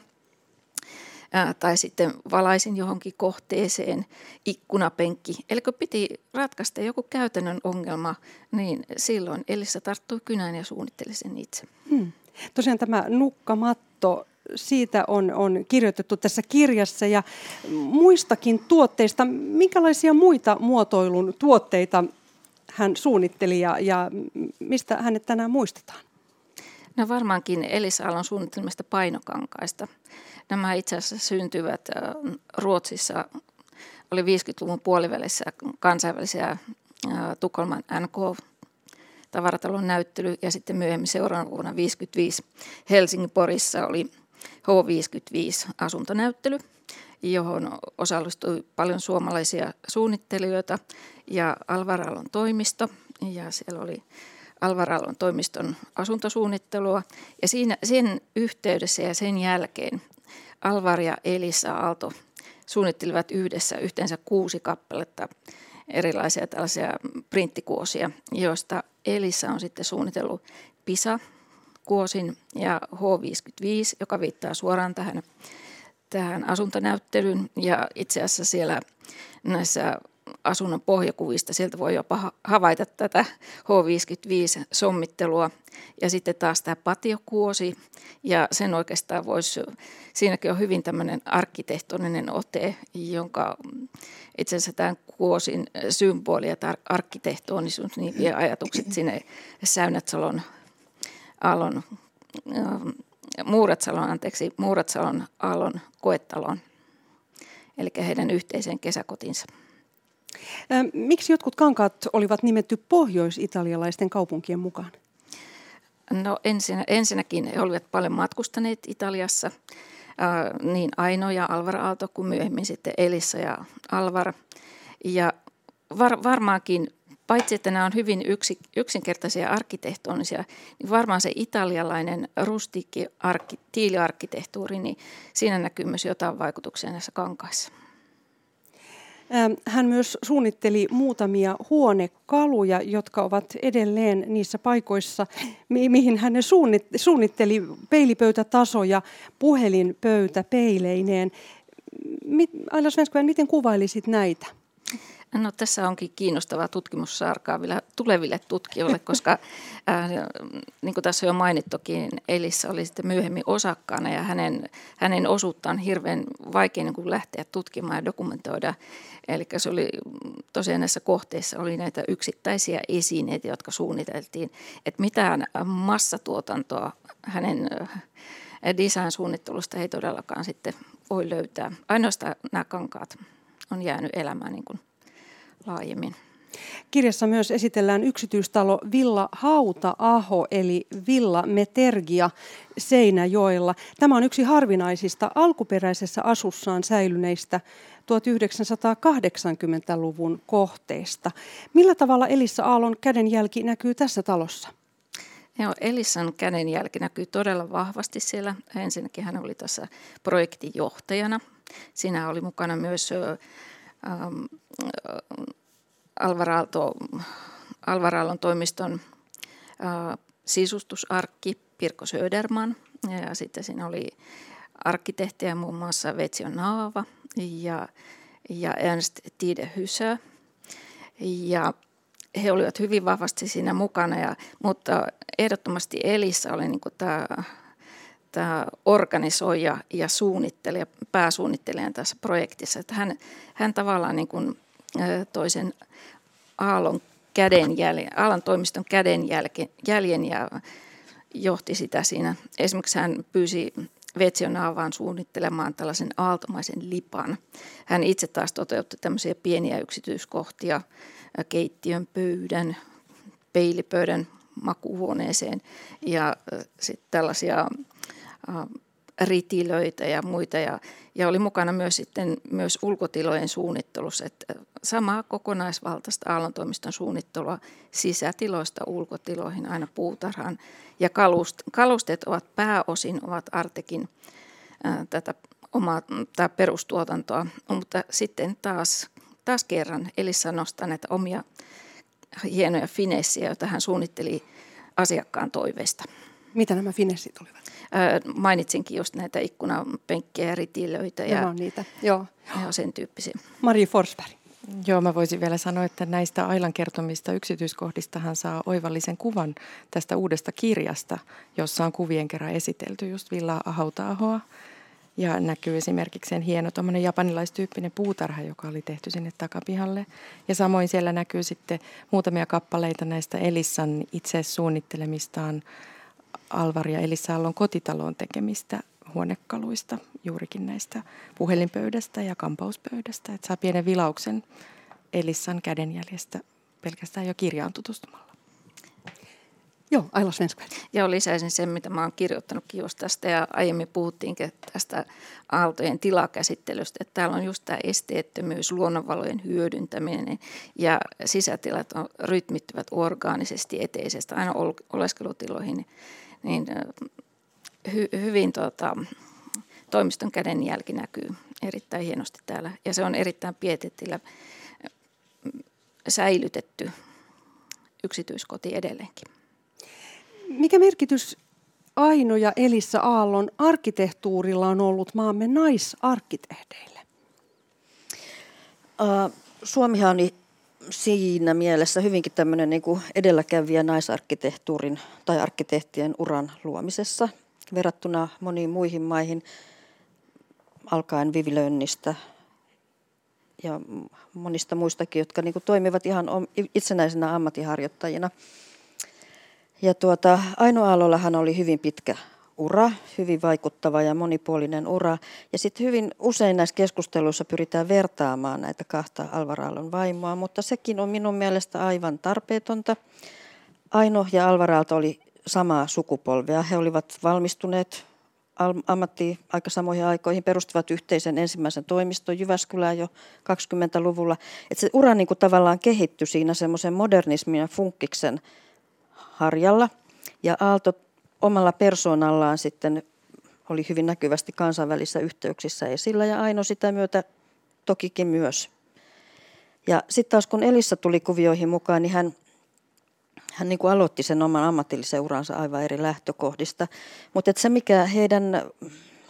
Ää, tai sitten valaisin johonkin kohteeseen ikkunapenkki. Eli kun piti ratkaista joku käytännön ongelma, niin silloin Elissa tarttui kynään ja suunnitteli sen itse. Hmm. Tosiaan tämä nukkamatto siitä on, on kirjoitettu tässä kirjassa ja muistakin tuotteista. Minkälaisia muita muotoilun tuotteita hän suunnitteli ja, ja mistä hänet tänään muistetaan? No varmaankin Elisa Alon suunnittelemista painokankaista. Nämä itse asiassa syntyvät Ruotsissa, oli 50-luvun puolivälissä kansainvälisiä Tukholman NK tavaratalon näyttely ja sitten myöhemmin seuraavana vuonna 1955 Helsingin Porissa oli H55 asuntonäyttely – johon osallistui paljon suomalaisia suunnittelijoita ja Alvaralon toimisto. Ja siellä oli Alvaralon toimiston asuntosuunnittelua. Ja siinä, sen yhteydessä ja sen jälkeen Alvar ja Elisa Aalto suunnittelivat yhdessä yhteensä kuusi kappaletta erilaisia tällaisia printtikuosia, joista Elisa on sitten suunnitellut PISA kuosin ja H55, joka viittaa suoraan tähän tähän asuntonäyttelyyn. Ja itse asiassa siellä näissä asunnon pohjakuvista, sieltä voi jopa havaita tätä H55-sommittelua ja sitten taas tämä patiokuosi. Ja sen oikeastaan voisi, siinäkin on hyvin tämmöinen arkkitehtoninen ote, jonka itse asiassa tämän kuosin symboli ja arkkitehtonisuus niin vie ajatukset sinne Säynätsalon alon Muuratsalon, anteeksi, Muuratsalon Aallon koetalon, eli heidän yhteiseen kesäkotinsa. Miksi jotkut kankaat olivat nimetty pohjois-italialaisten kaupunkien mukaan? No ensin, ensinnäkin he olivat paljon matkustaneet Italiassa, äh, niin Aino ja Alvar Aalto kuin myöhemmin sitten Elissa ja Alvar. Ja var, varmaankin paitsi että nämä on hyvin yksi, yksinkertaisia arkkitehtonisia, niin varmaan se italialainen rustiikki arki, tiiliarkkitehtuuri, niin siinä näkyy myös jotain vaikutuksia näissä kankaissa. Hän myös suunnitteli muutamia huonekaluja, jotka ovat edelleen niissä paikoissa, mihin hän suunnitteli peilipöytätasoja, puhelinpöytä peileineen. Aila Svenskvän, miten kuvailisit näitä? No tässä onkin kiinnostavaa tutkimussarkaa vielä tuleville tutkijoille, koska äh, niin kuin tässä jo mainittukin, Elissä oli sitten myöhemmin osakkaana ja hänen, hänen osuuttaan hirveän vaikea niin kuin lähteä tutkimaan ja dokumentoida. Eli se oli tosiaan näissä kohteissa oli näitä yksittäisiä esineitä, jotka suunniteltiin, että mitään massatuotantoa hänen äh, design-suunnittelusta ei todellakaan sitten voi löytää. Ainoastaan nämä kankaat on jäänyt elämään niin kuin laajemmin. Kirjassa myös esitellään yksityistalo Villa Hauta-aho eli Villa Metergia Seinäjoella. Tämä on yksi harvinaisista alkuperäisessä asussaan säilyneistä 1980-luvun kohteista. Millä tavalla Elissa Aallon kädenjälki näkyy tässä talossa? Joo, Elissan kädenjälki näkyy todella vahvasti siellä. Ensinnäkin hän oli tässä projektijohtajana. Siinä oli mukana myös ähm, Alvaraalto, Alvaraalon toimiston äh, sisustusarkki Pirko Söderman ja sitten siinä oli arkkitehtiä muun muassa Vetsio Naava ja, ja Ernst Tide Hysö. Ja he olivat hyvin vahvasti siinä mukana, ja, mutta ehdottomasti Elissa oli niin tämä, tämä organisoija ja suunnittelija, pääsuunnittelija tässä projektissa. Että hän, hän tavallaan niin kuin, toisen Aallon kädenjäljen, Aallon toimiston kädenjäljen ja johti sitä siinä. Esimerkiksi hän pyysi Vetsionaavaan suunnittelemaan tällaisen aaltomaisen lipan. Hän itse taas toteutti tämmöisiä pieniä yksityiskohtia keittiön pöydän, peilipöydän makuuhuoneeseen ja sitten tällaisia ritilöitä ja muita. Ja, ja oli mukana myös sitten myös ulkotilojen suunnittelussa, että samaa kokonaisvaltaista aallontoimiston suunnittelua sisätiloista ulkotiloihin aina puutarhaan. Ja kalust, kalusteet ovat pääosin ovat Artekin ää, tätä omaa tämä perustuotantoa, mutta sitten taas, taas kerran Elissa nostaa näitä omia hienoja finessiä, joita hän suunnitteli asiakkaan toiveesta. Mitä nämä finessit olivat? Mainitsinkin just näitä ikkunapenkkejä, ritilöitä ja, ja niitä. Joo. ja sen tyyppisiä. Marie Forsberg. Joo, mä voisin vielä sanoa, että näistä Ailan kertomista yksityiskohdista hän saa oivallisen kuvan tästä uudesta kirjasta, jossa on kuvien kerran esitelty just Villa Hautaahoa. Ja näkyy esimerkiksi sen hieno japanilaistyyppinen puutarha, joka oli tehty sinne takapihalle. Ja samoin siellä näkyy sitten muutamia kappaleita näistä Elissan itse suunnittelemistaan Alvar ja Elissa Aallon kotitaloon tekemistä huonekaluista, juurikin näistä puhelinpöydästä ja kampauspöydästä. Että saa pienen vilauksen Elissan kädenjäljestä pelkästään jo kirjaan tutustumalla. Joo, Aila Svenskberg. Joo, lisäisin sen, mitä mä oon kirjoittanutkin just tästä ja aiemmin puhuttiinkin tästä aaltojen tilakäsittelystä, että täällä on just tämä esteettömyys, luonnonvalojen hyödyntäminen ja sisätilat on, rytmittyvät orgaanisesti eteisestä aina oleskelutiloihin niin hy, hyvin tota, toimiston kädenjälki näkyy erittäin hienosti täällä. Ja se on erittäin pietetillä säilytetty yksityiskoti edelleenkin. Mikä merkitys Aino ja Elissa Aallon arkkitehtuurilla on ollut maamme naisarkkitehdeille? Uh, Suomihan on siinä mielessä hyvinkin tämmöinen niin edelläkävijä naisarkkitehtuurin tai arkkitehtien uran luomisessa verrattuna moniin muihin maihin, alkaen Vivilönnistä ja monista muistakin, jotka niin kuin toimivat ihan itsenäisenä ammattiharjoittajina. Ja tuota, Aino Aallollahan oli hyvin pitkä ura, hyvin vaikuttava ja monipuolinen ura. Ja sitten hyvin usein näissä keskusteluissa pyritään vertaamaan näitä kahta Alvaraalon vaimoa, mutta sekin on minun mielestä aivan tarpeetonta. Aino ja Alvaraalto oli samaa sukupolvea. He olivat valmistuneet ammattiin aika samoihin aikoihin, perustivat yhteisen ensimmäisen toimiston Jyväskylään jo 20-luvulla. Että se ura niin kuin tavallaan kehittyi siinä semmoisen modernismin ja funkkiksen harjalla. Ja Aalto omalla persoonallaan sitten oli hyvin näkyvästi kansainvälisissä yhteyksissä esillä ja Aino sitä myötä tokikin myös. Ja sitten taas kun Elissa tuli kuvioihin mukaan, niin hän, hän niin kuin aloitti sen oman ammatillisen uransa aivan eri lähtökohdista. Mutta se mikä heidän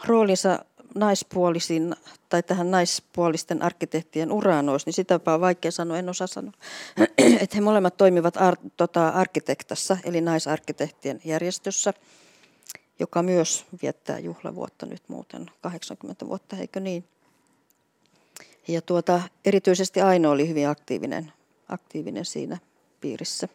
roolinsa naispuolisin tai tähän naispuolisten arkkitehtien uraan olisi, niin sitäpä on vaikea sanoa, en osaa sanoa. että he molemmat toimivat ar, tota, arkkitektassa, eli naisarkkitehtien järjestössä, joka myös viettää juhlavuotta nyt muuten 80 vuotta, eikö niin? Ja tuota, erityisesti Aino oli hyvin aktiivinen, aktiivinen siinä piirissä.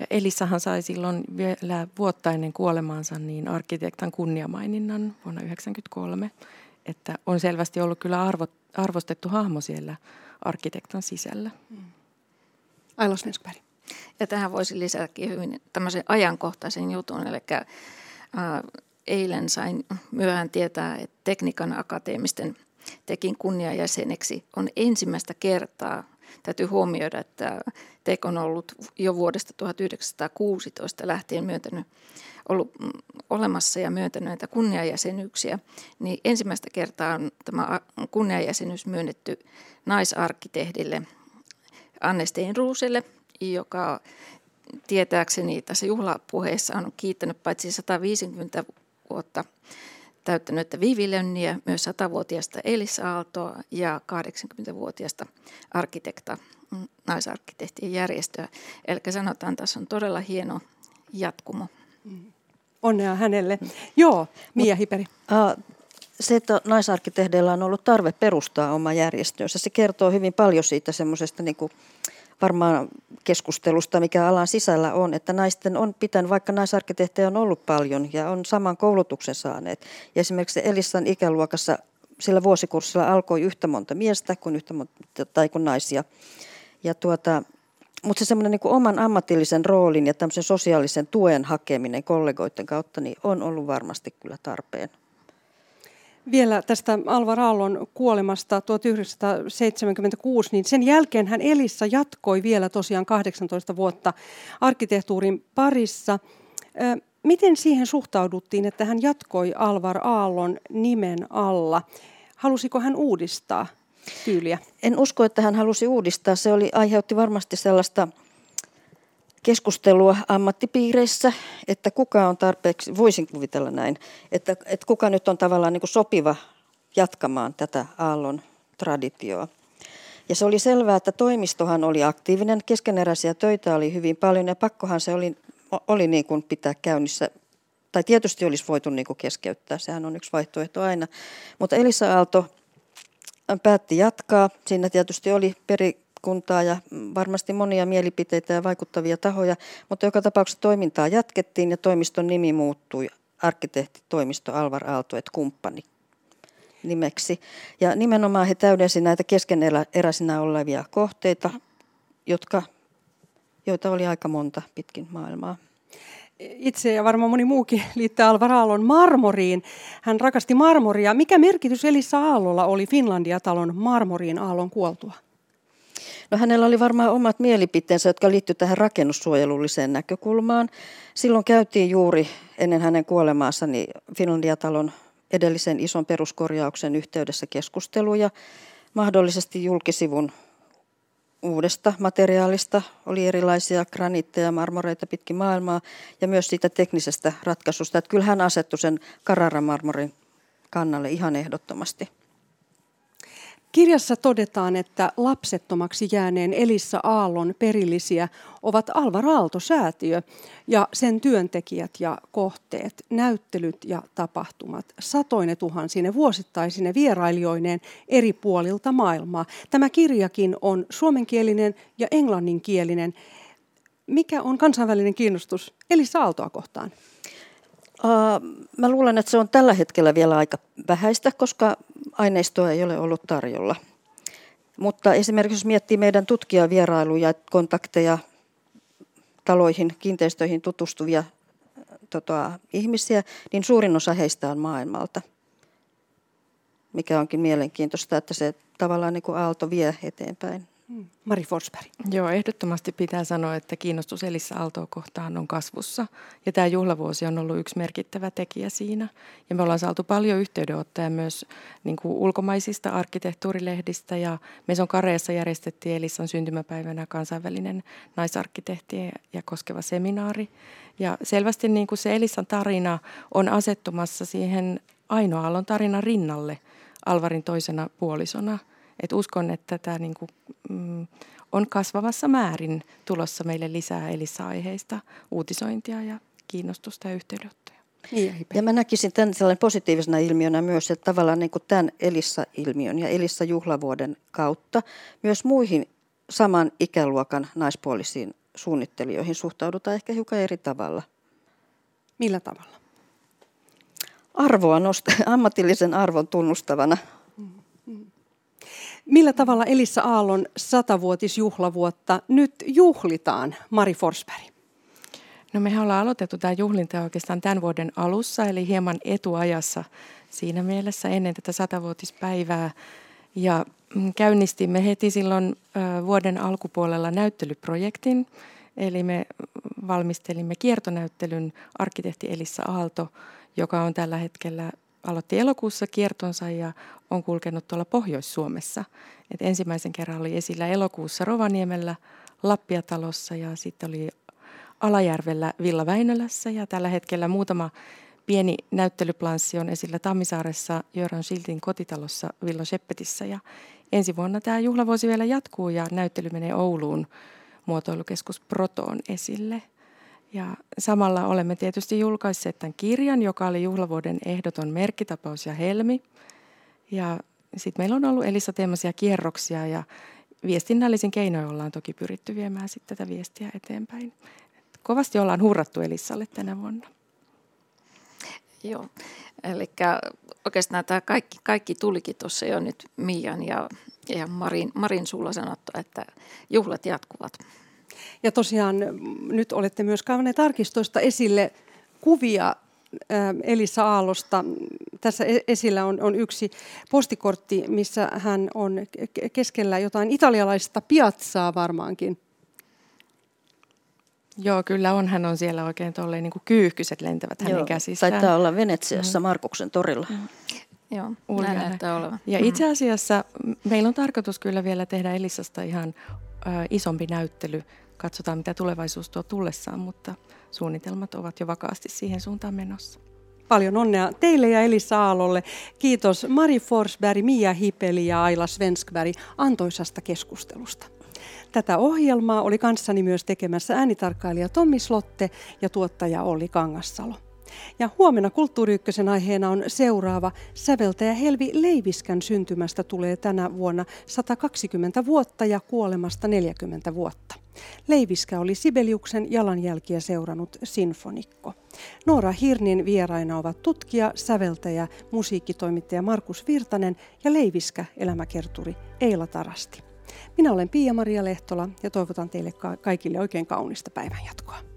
Ja Elissahan sai silloin vielä vuotta ennen kuolemaansa niin arkkitektan kunniamaininnan vuonna 1993, että on selvästi ollut kyllä arvo, arvostettu hahmo siellä arkkitektan sisällä. Mm. Ailos Nesberg. Ja tähän voisi lisätäkin hyvin tämmöisen ajankohtaisen jutun, eli äh, eilen sain myöhään tietää, että tekniikan akateemisten tekin kunniajäseneksi on ensimmäistä kertaa täytyy huomioida, että TEK on ollut jo vuodesta 1916 lähtien myöntänyt, ollut mm, olemassa ja myöntänyt näitä kunniajäsenyyksiä, niin ensimmäistä kertaa on tämä kunniajäsenyys myönnetty naisarkkitehdille Anne Steinruuselle, joka tietääkseni tässä juhlapuheessa on kiittänyt paitsi 150 vuotta täyttänyttä Vivi Lönniä, myös 100-vuotiaasta Elisa Aaltoa ja 80-vuotiaasta arkitekta, mm, naisarkkitehtien järjestöä. Eli sanotaan, että tässä on todella hieno jatkumo. Onnea hänelle. Joo, Mia Hiperi. Se, että naisarkkitehdeillä on ollut tarve perustaa oma järjestönsä, se kertoo hyvin paljon siitä semmoisesta niin kuin, varmaan keskustelusta, mikä alan sisällä on, että naisten on pitänyt, vaikka naisarkkitehtejä on ollut paljon ja on saman koulutuksen saaneet. Ja esimerkiksi Elissan ikäluokassa sillä vuosikurssilla alkoi yhtä monta miestä kuin, yhtä monta, tai kuin naisia. Ja tuota, mutta se semmoinen niin oman ammatillisen roolin ja tämmöisen sosiaalisen tuen hakeminen kollegoiden kautta niin on ollut varmasti kyllä tarpeen. Vielä tästä Alvar Aallon kuolemasta 1976, niin sen jälkeen hän Elissa jatkoi vielä tosiaan 18 vuotta arkkitehtuurin parissa. Miten siihen suhtauduttiin, että hän jatkoi Alvar Aallon nimen alla? Halusiko hän uudistaa tyyliä? En usko, että hän halusi uudistaa. Se oli, aiheutti varmasti sellaista keskustelua ammattipiireissä, että kuka on tarpeeksi, voisin kuvitella näin, että, että kuka nyt on tavallaan niin kuin sopiva jatkamaan tätä Aallon traditioa. Ja se oli selvää, että toimistohan oli aktiivinen, keskeneräisiä töitä oli hyvin paljon ja pakkohan se oli, oli niin kuin pitää käynnissä. Tai tietysti olisi voitu niin kuin keskeyttää, sehän on yksi vaihtoehto aina. Mutta Elisa Aalto päätti jatkaa. Siinä tietysti oli peri, kuntaa ja varmasti monia mielipiteitä ja vaikuttavia tahoja, mutta joka tapauksessa toimintaa jatkettiin ja toimiston nimi muuttui arkkitehtitoimisto Alvar Aalto et kumppani nimeksi. Ja nimenomaan he täydensi näitä keskeneräisinä olevia kohteita, jotka, joita oli aika monta pitkin maailmaa itse ja varmaan moni muukin liittää Alvar Aallon marmoriin. Hän rakasti marmoria. Mikä merkitys Elissa Aallolla oli Finlandia-talon marmoriin Aallon kuoltua? No hänellä oli varmaan omat mielipiteensä, jotka liittyivät tähän rakennussuojelulliseen näkökulmaan. Silloin käytiin juuri ennen hänen kuolemaansa niin Finlandia-talon edellisen ison peruskorjauksen yhteydessä keskusteluja mahdollisesti julkisivun uudesta materiaalista. Oli erilaisia graniitteja, marmoreita pitkin maailmaa ja myös siitä teknisestä ratkaisusta. Että kyllä hän asettui sen Carrara-marmorin kannalle ihan ehdottomasti. Kirjassa todetaan, että lapsettomaksi jääneen Elissa Aallon perillisiä ovat Alvar Aalto-säätiö ja sen työntekijät ja kohteet, näyttelyt ja tapahtumat, satoine tuhansine vuosittaisine vierailijoineen eri puolilta maailmaa. Tämä kirjakin on suomenkielinen ja englanninkielinen. Mikä on kansainvälinen kiinnostus Elissa Aaltoa kohtaan? Uh, mä luulen, että se on tällä hetkellä vielä aika vähäistä, koska aineistoa ei ole ollut tarjolla. Mutta esimerkiksi jos miettii meidän tutkijavierailuja, kontakteja taloihin, kiinteistöihin tutustuvia tota, ihmisiä, niin suurin osa heistä on maailmalta. Mikä onkin mielenkiintoista, että se tavallaan niin kuin aalto vie eteenpäin. Mari Forsberg. Joo, ehdottomasti pitää sanoa, että kiinnostus Elissa Aaltoa kohtaan on kasvussa. Ja tämä juhlavuosi on ollut yksi merkittävä tekijä siinä. Ja me ollaan saatu paljon yhteydenottoja myös niin kuin ulkomaisista arkkitehtuurilehdistä. Ja Meson Kareessa järjestettiin Elissan syntymäpäivänä kansainvälinen naisarkkitehtiä ja koskeva seminaari. Ja selvästi niin kuin se Elissan tarina on asettumassa siihen Aino Aallon tarinan rinnalle Alvarin toisena puolisona – et uskon, että tämä niin kuin, mm, on kasvavassa määrin tulossa meille lisää Elissa-aiheista uutisointia ja kiinnostusta ja yhteydenottoja. Niin, ja mä näkisin tämän sellainen positiivisena ilmiönä myös, että tavallaan niin kuin tämän Elissa-ilmiön ja Elissa-juhlavuoden kautta myös muihin saman ikäluokan naispuolisiin suunnittelijoihin suhtaudutaan ehkä hiukan eri tavalla. Millä tavalla? Arvoa nost- ammatillisen arvon tunnustavana Millä tavalla Elissa Aallon satavuotisjuhlavuotta nyt juhlitaan, Mari Forsberg? No mehän ollaan aloitettu tämä juhlinta oikeastaan tämän vuoden alussa, eli hieman etuajassa siinä mielessä ennen tätä satavuotispäivää. Ja mm, käynnistimme heti silloin vuoden alkupuolella näyttelyprojektin, eli me valmistelimme kiertonäyttelyn arkkitehti Elissa Aalto, joka on tällä hetkellä aloitti elokuussa kiertonsa ja on kulkenut tuolla Pohjois-Suomessa. Et ensimmäisen kerran oli esillä elokuussa Rovaniemellä, Lappiatalossa ja sitten oli Alajärvellä Villa Väinölässä. Ja tällä hetkellä muutama pieni näyttelyplanssi on esillä Tammisaaressa Jöran Schiltin kotitalossa Villa Sheppetissä. Ja ensi vuonna tämä juhlavuosi vielä jatkuu ja näyttely menee Ouluun muotoilukeskus Protoon esille – ja samalla olemme tietysti julkaisseet tämän kirjan, joka oli juhlavuoden ehdoton merkkitapaus ja helmi. Ja sitten meillä on ollut Elisa teemaisia kierroksia ja viestinnällisin keinoin ollaan toki pyritty viemään sitten tätä viestiä eteenpäin. Kovasti ollaan hurrattu Elissalle tänä vuonna. Joo, eli oikeastaan tämä kaikki, kaikki tulikin tuossa jo nyt Mian ja, ja Marin, Marin sulla sanottu, että juhlat jatkuvat. Ja tosiaan nyt olette myös kaivaneet arkistoista esille kuvia Elisa Aallosta. Tässä e-, esillä on, on yksi postikortti, missä hän on keskellä jotain italialaista piazzaa varmaankin. Joo, kyllä on. Hän on siellä oikein tolleen niin kuin kyyhkyset lentävät hänen Joo, käsissään. Taitaa olla Venetsiassa mm. Markuksen torilla. Mm. Joo, näin näyttää olevan. Ja mm. itse asiassa meillä on tarkoitus kyllä vielä tehdä Elisasta ihan ö, isompi näyttely katsotaan mitä tulevaisuus tuo tullessaan, mutta suunnitelmat ovat jo vakaasti siihen suuntaan menossa. Paljon onnea teille ja Elisa Aalolle. Kiitos Mari Forsberg, Mia Hipeli ja Aila Svenskberg antoisasta keskustelusta. Tätä ohjelmaa oli kanssani myös tekemässä äänitarkkailija Tommi Slotte ja tuottaja Olli Kangassalo. Ja huomenna Kulttuuri aiheena on seuraava. Säveltäjä Helvi Leiviskän syntymästä tulee tänä vuonna 120 vuotta ja kuolemasta 40 vuotta. Leiviskä oli Sibeliuksen jalanjälkiä seurannut sinfonikko. Noora Hirnin vieraina ovat tutkija, säveltäjä, musiikkitoimittaja Markus Virtanen ja Leiviskä elämäkerturi Eila Tarasti. Minä olen Pia-Maria Lehtola ja toivotan teille kaikille oikein kaunista päivänjatkoa.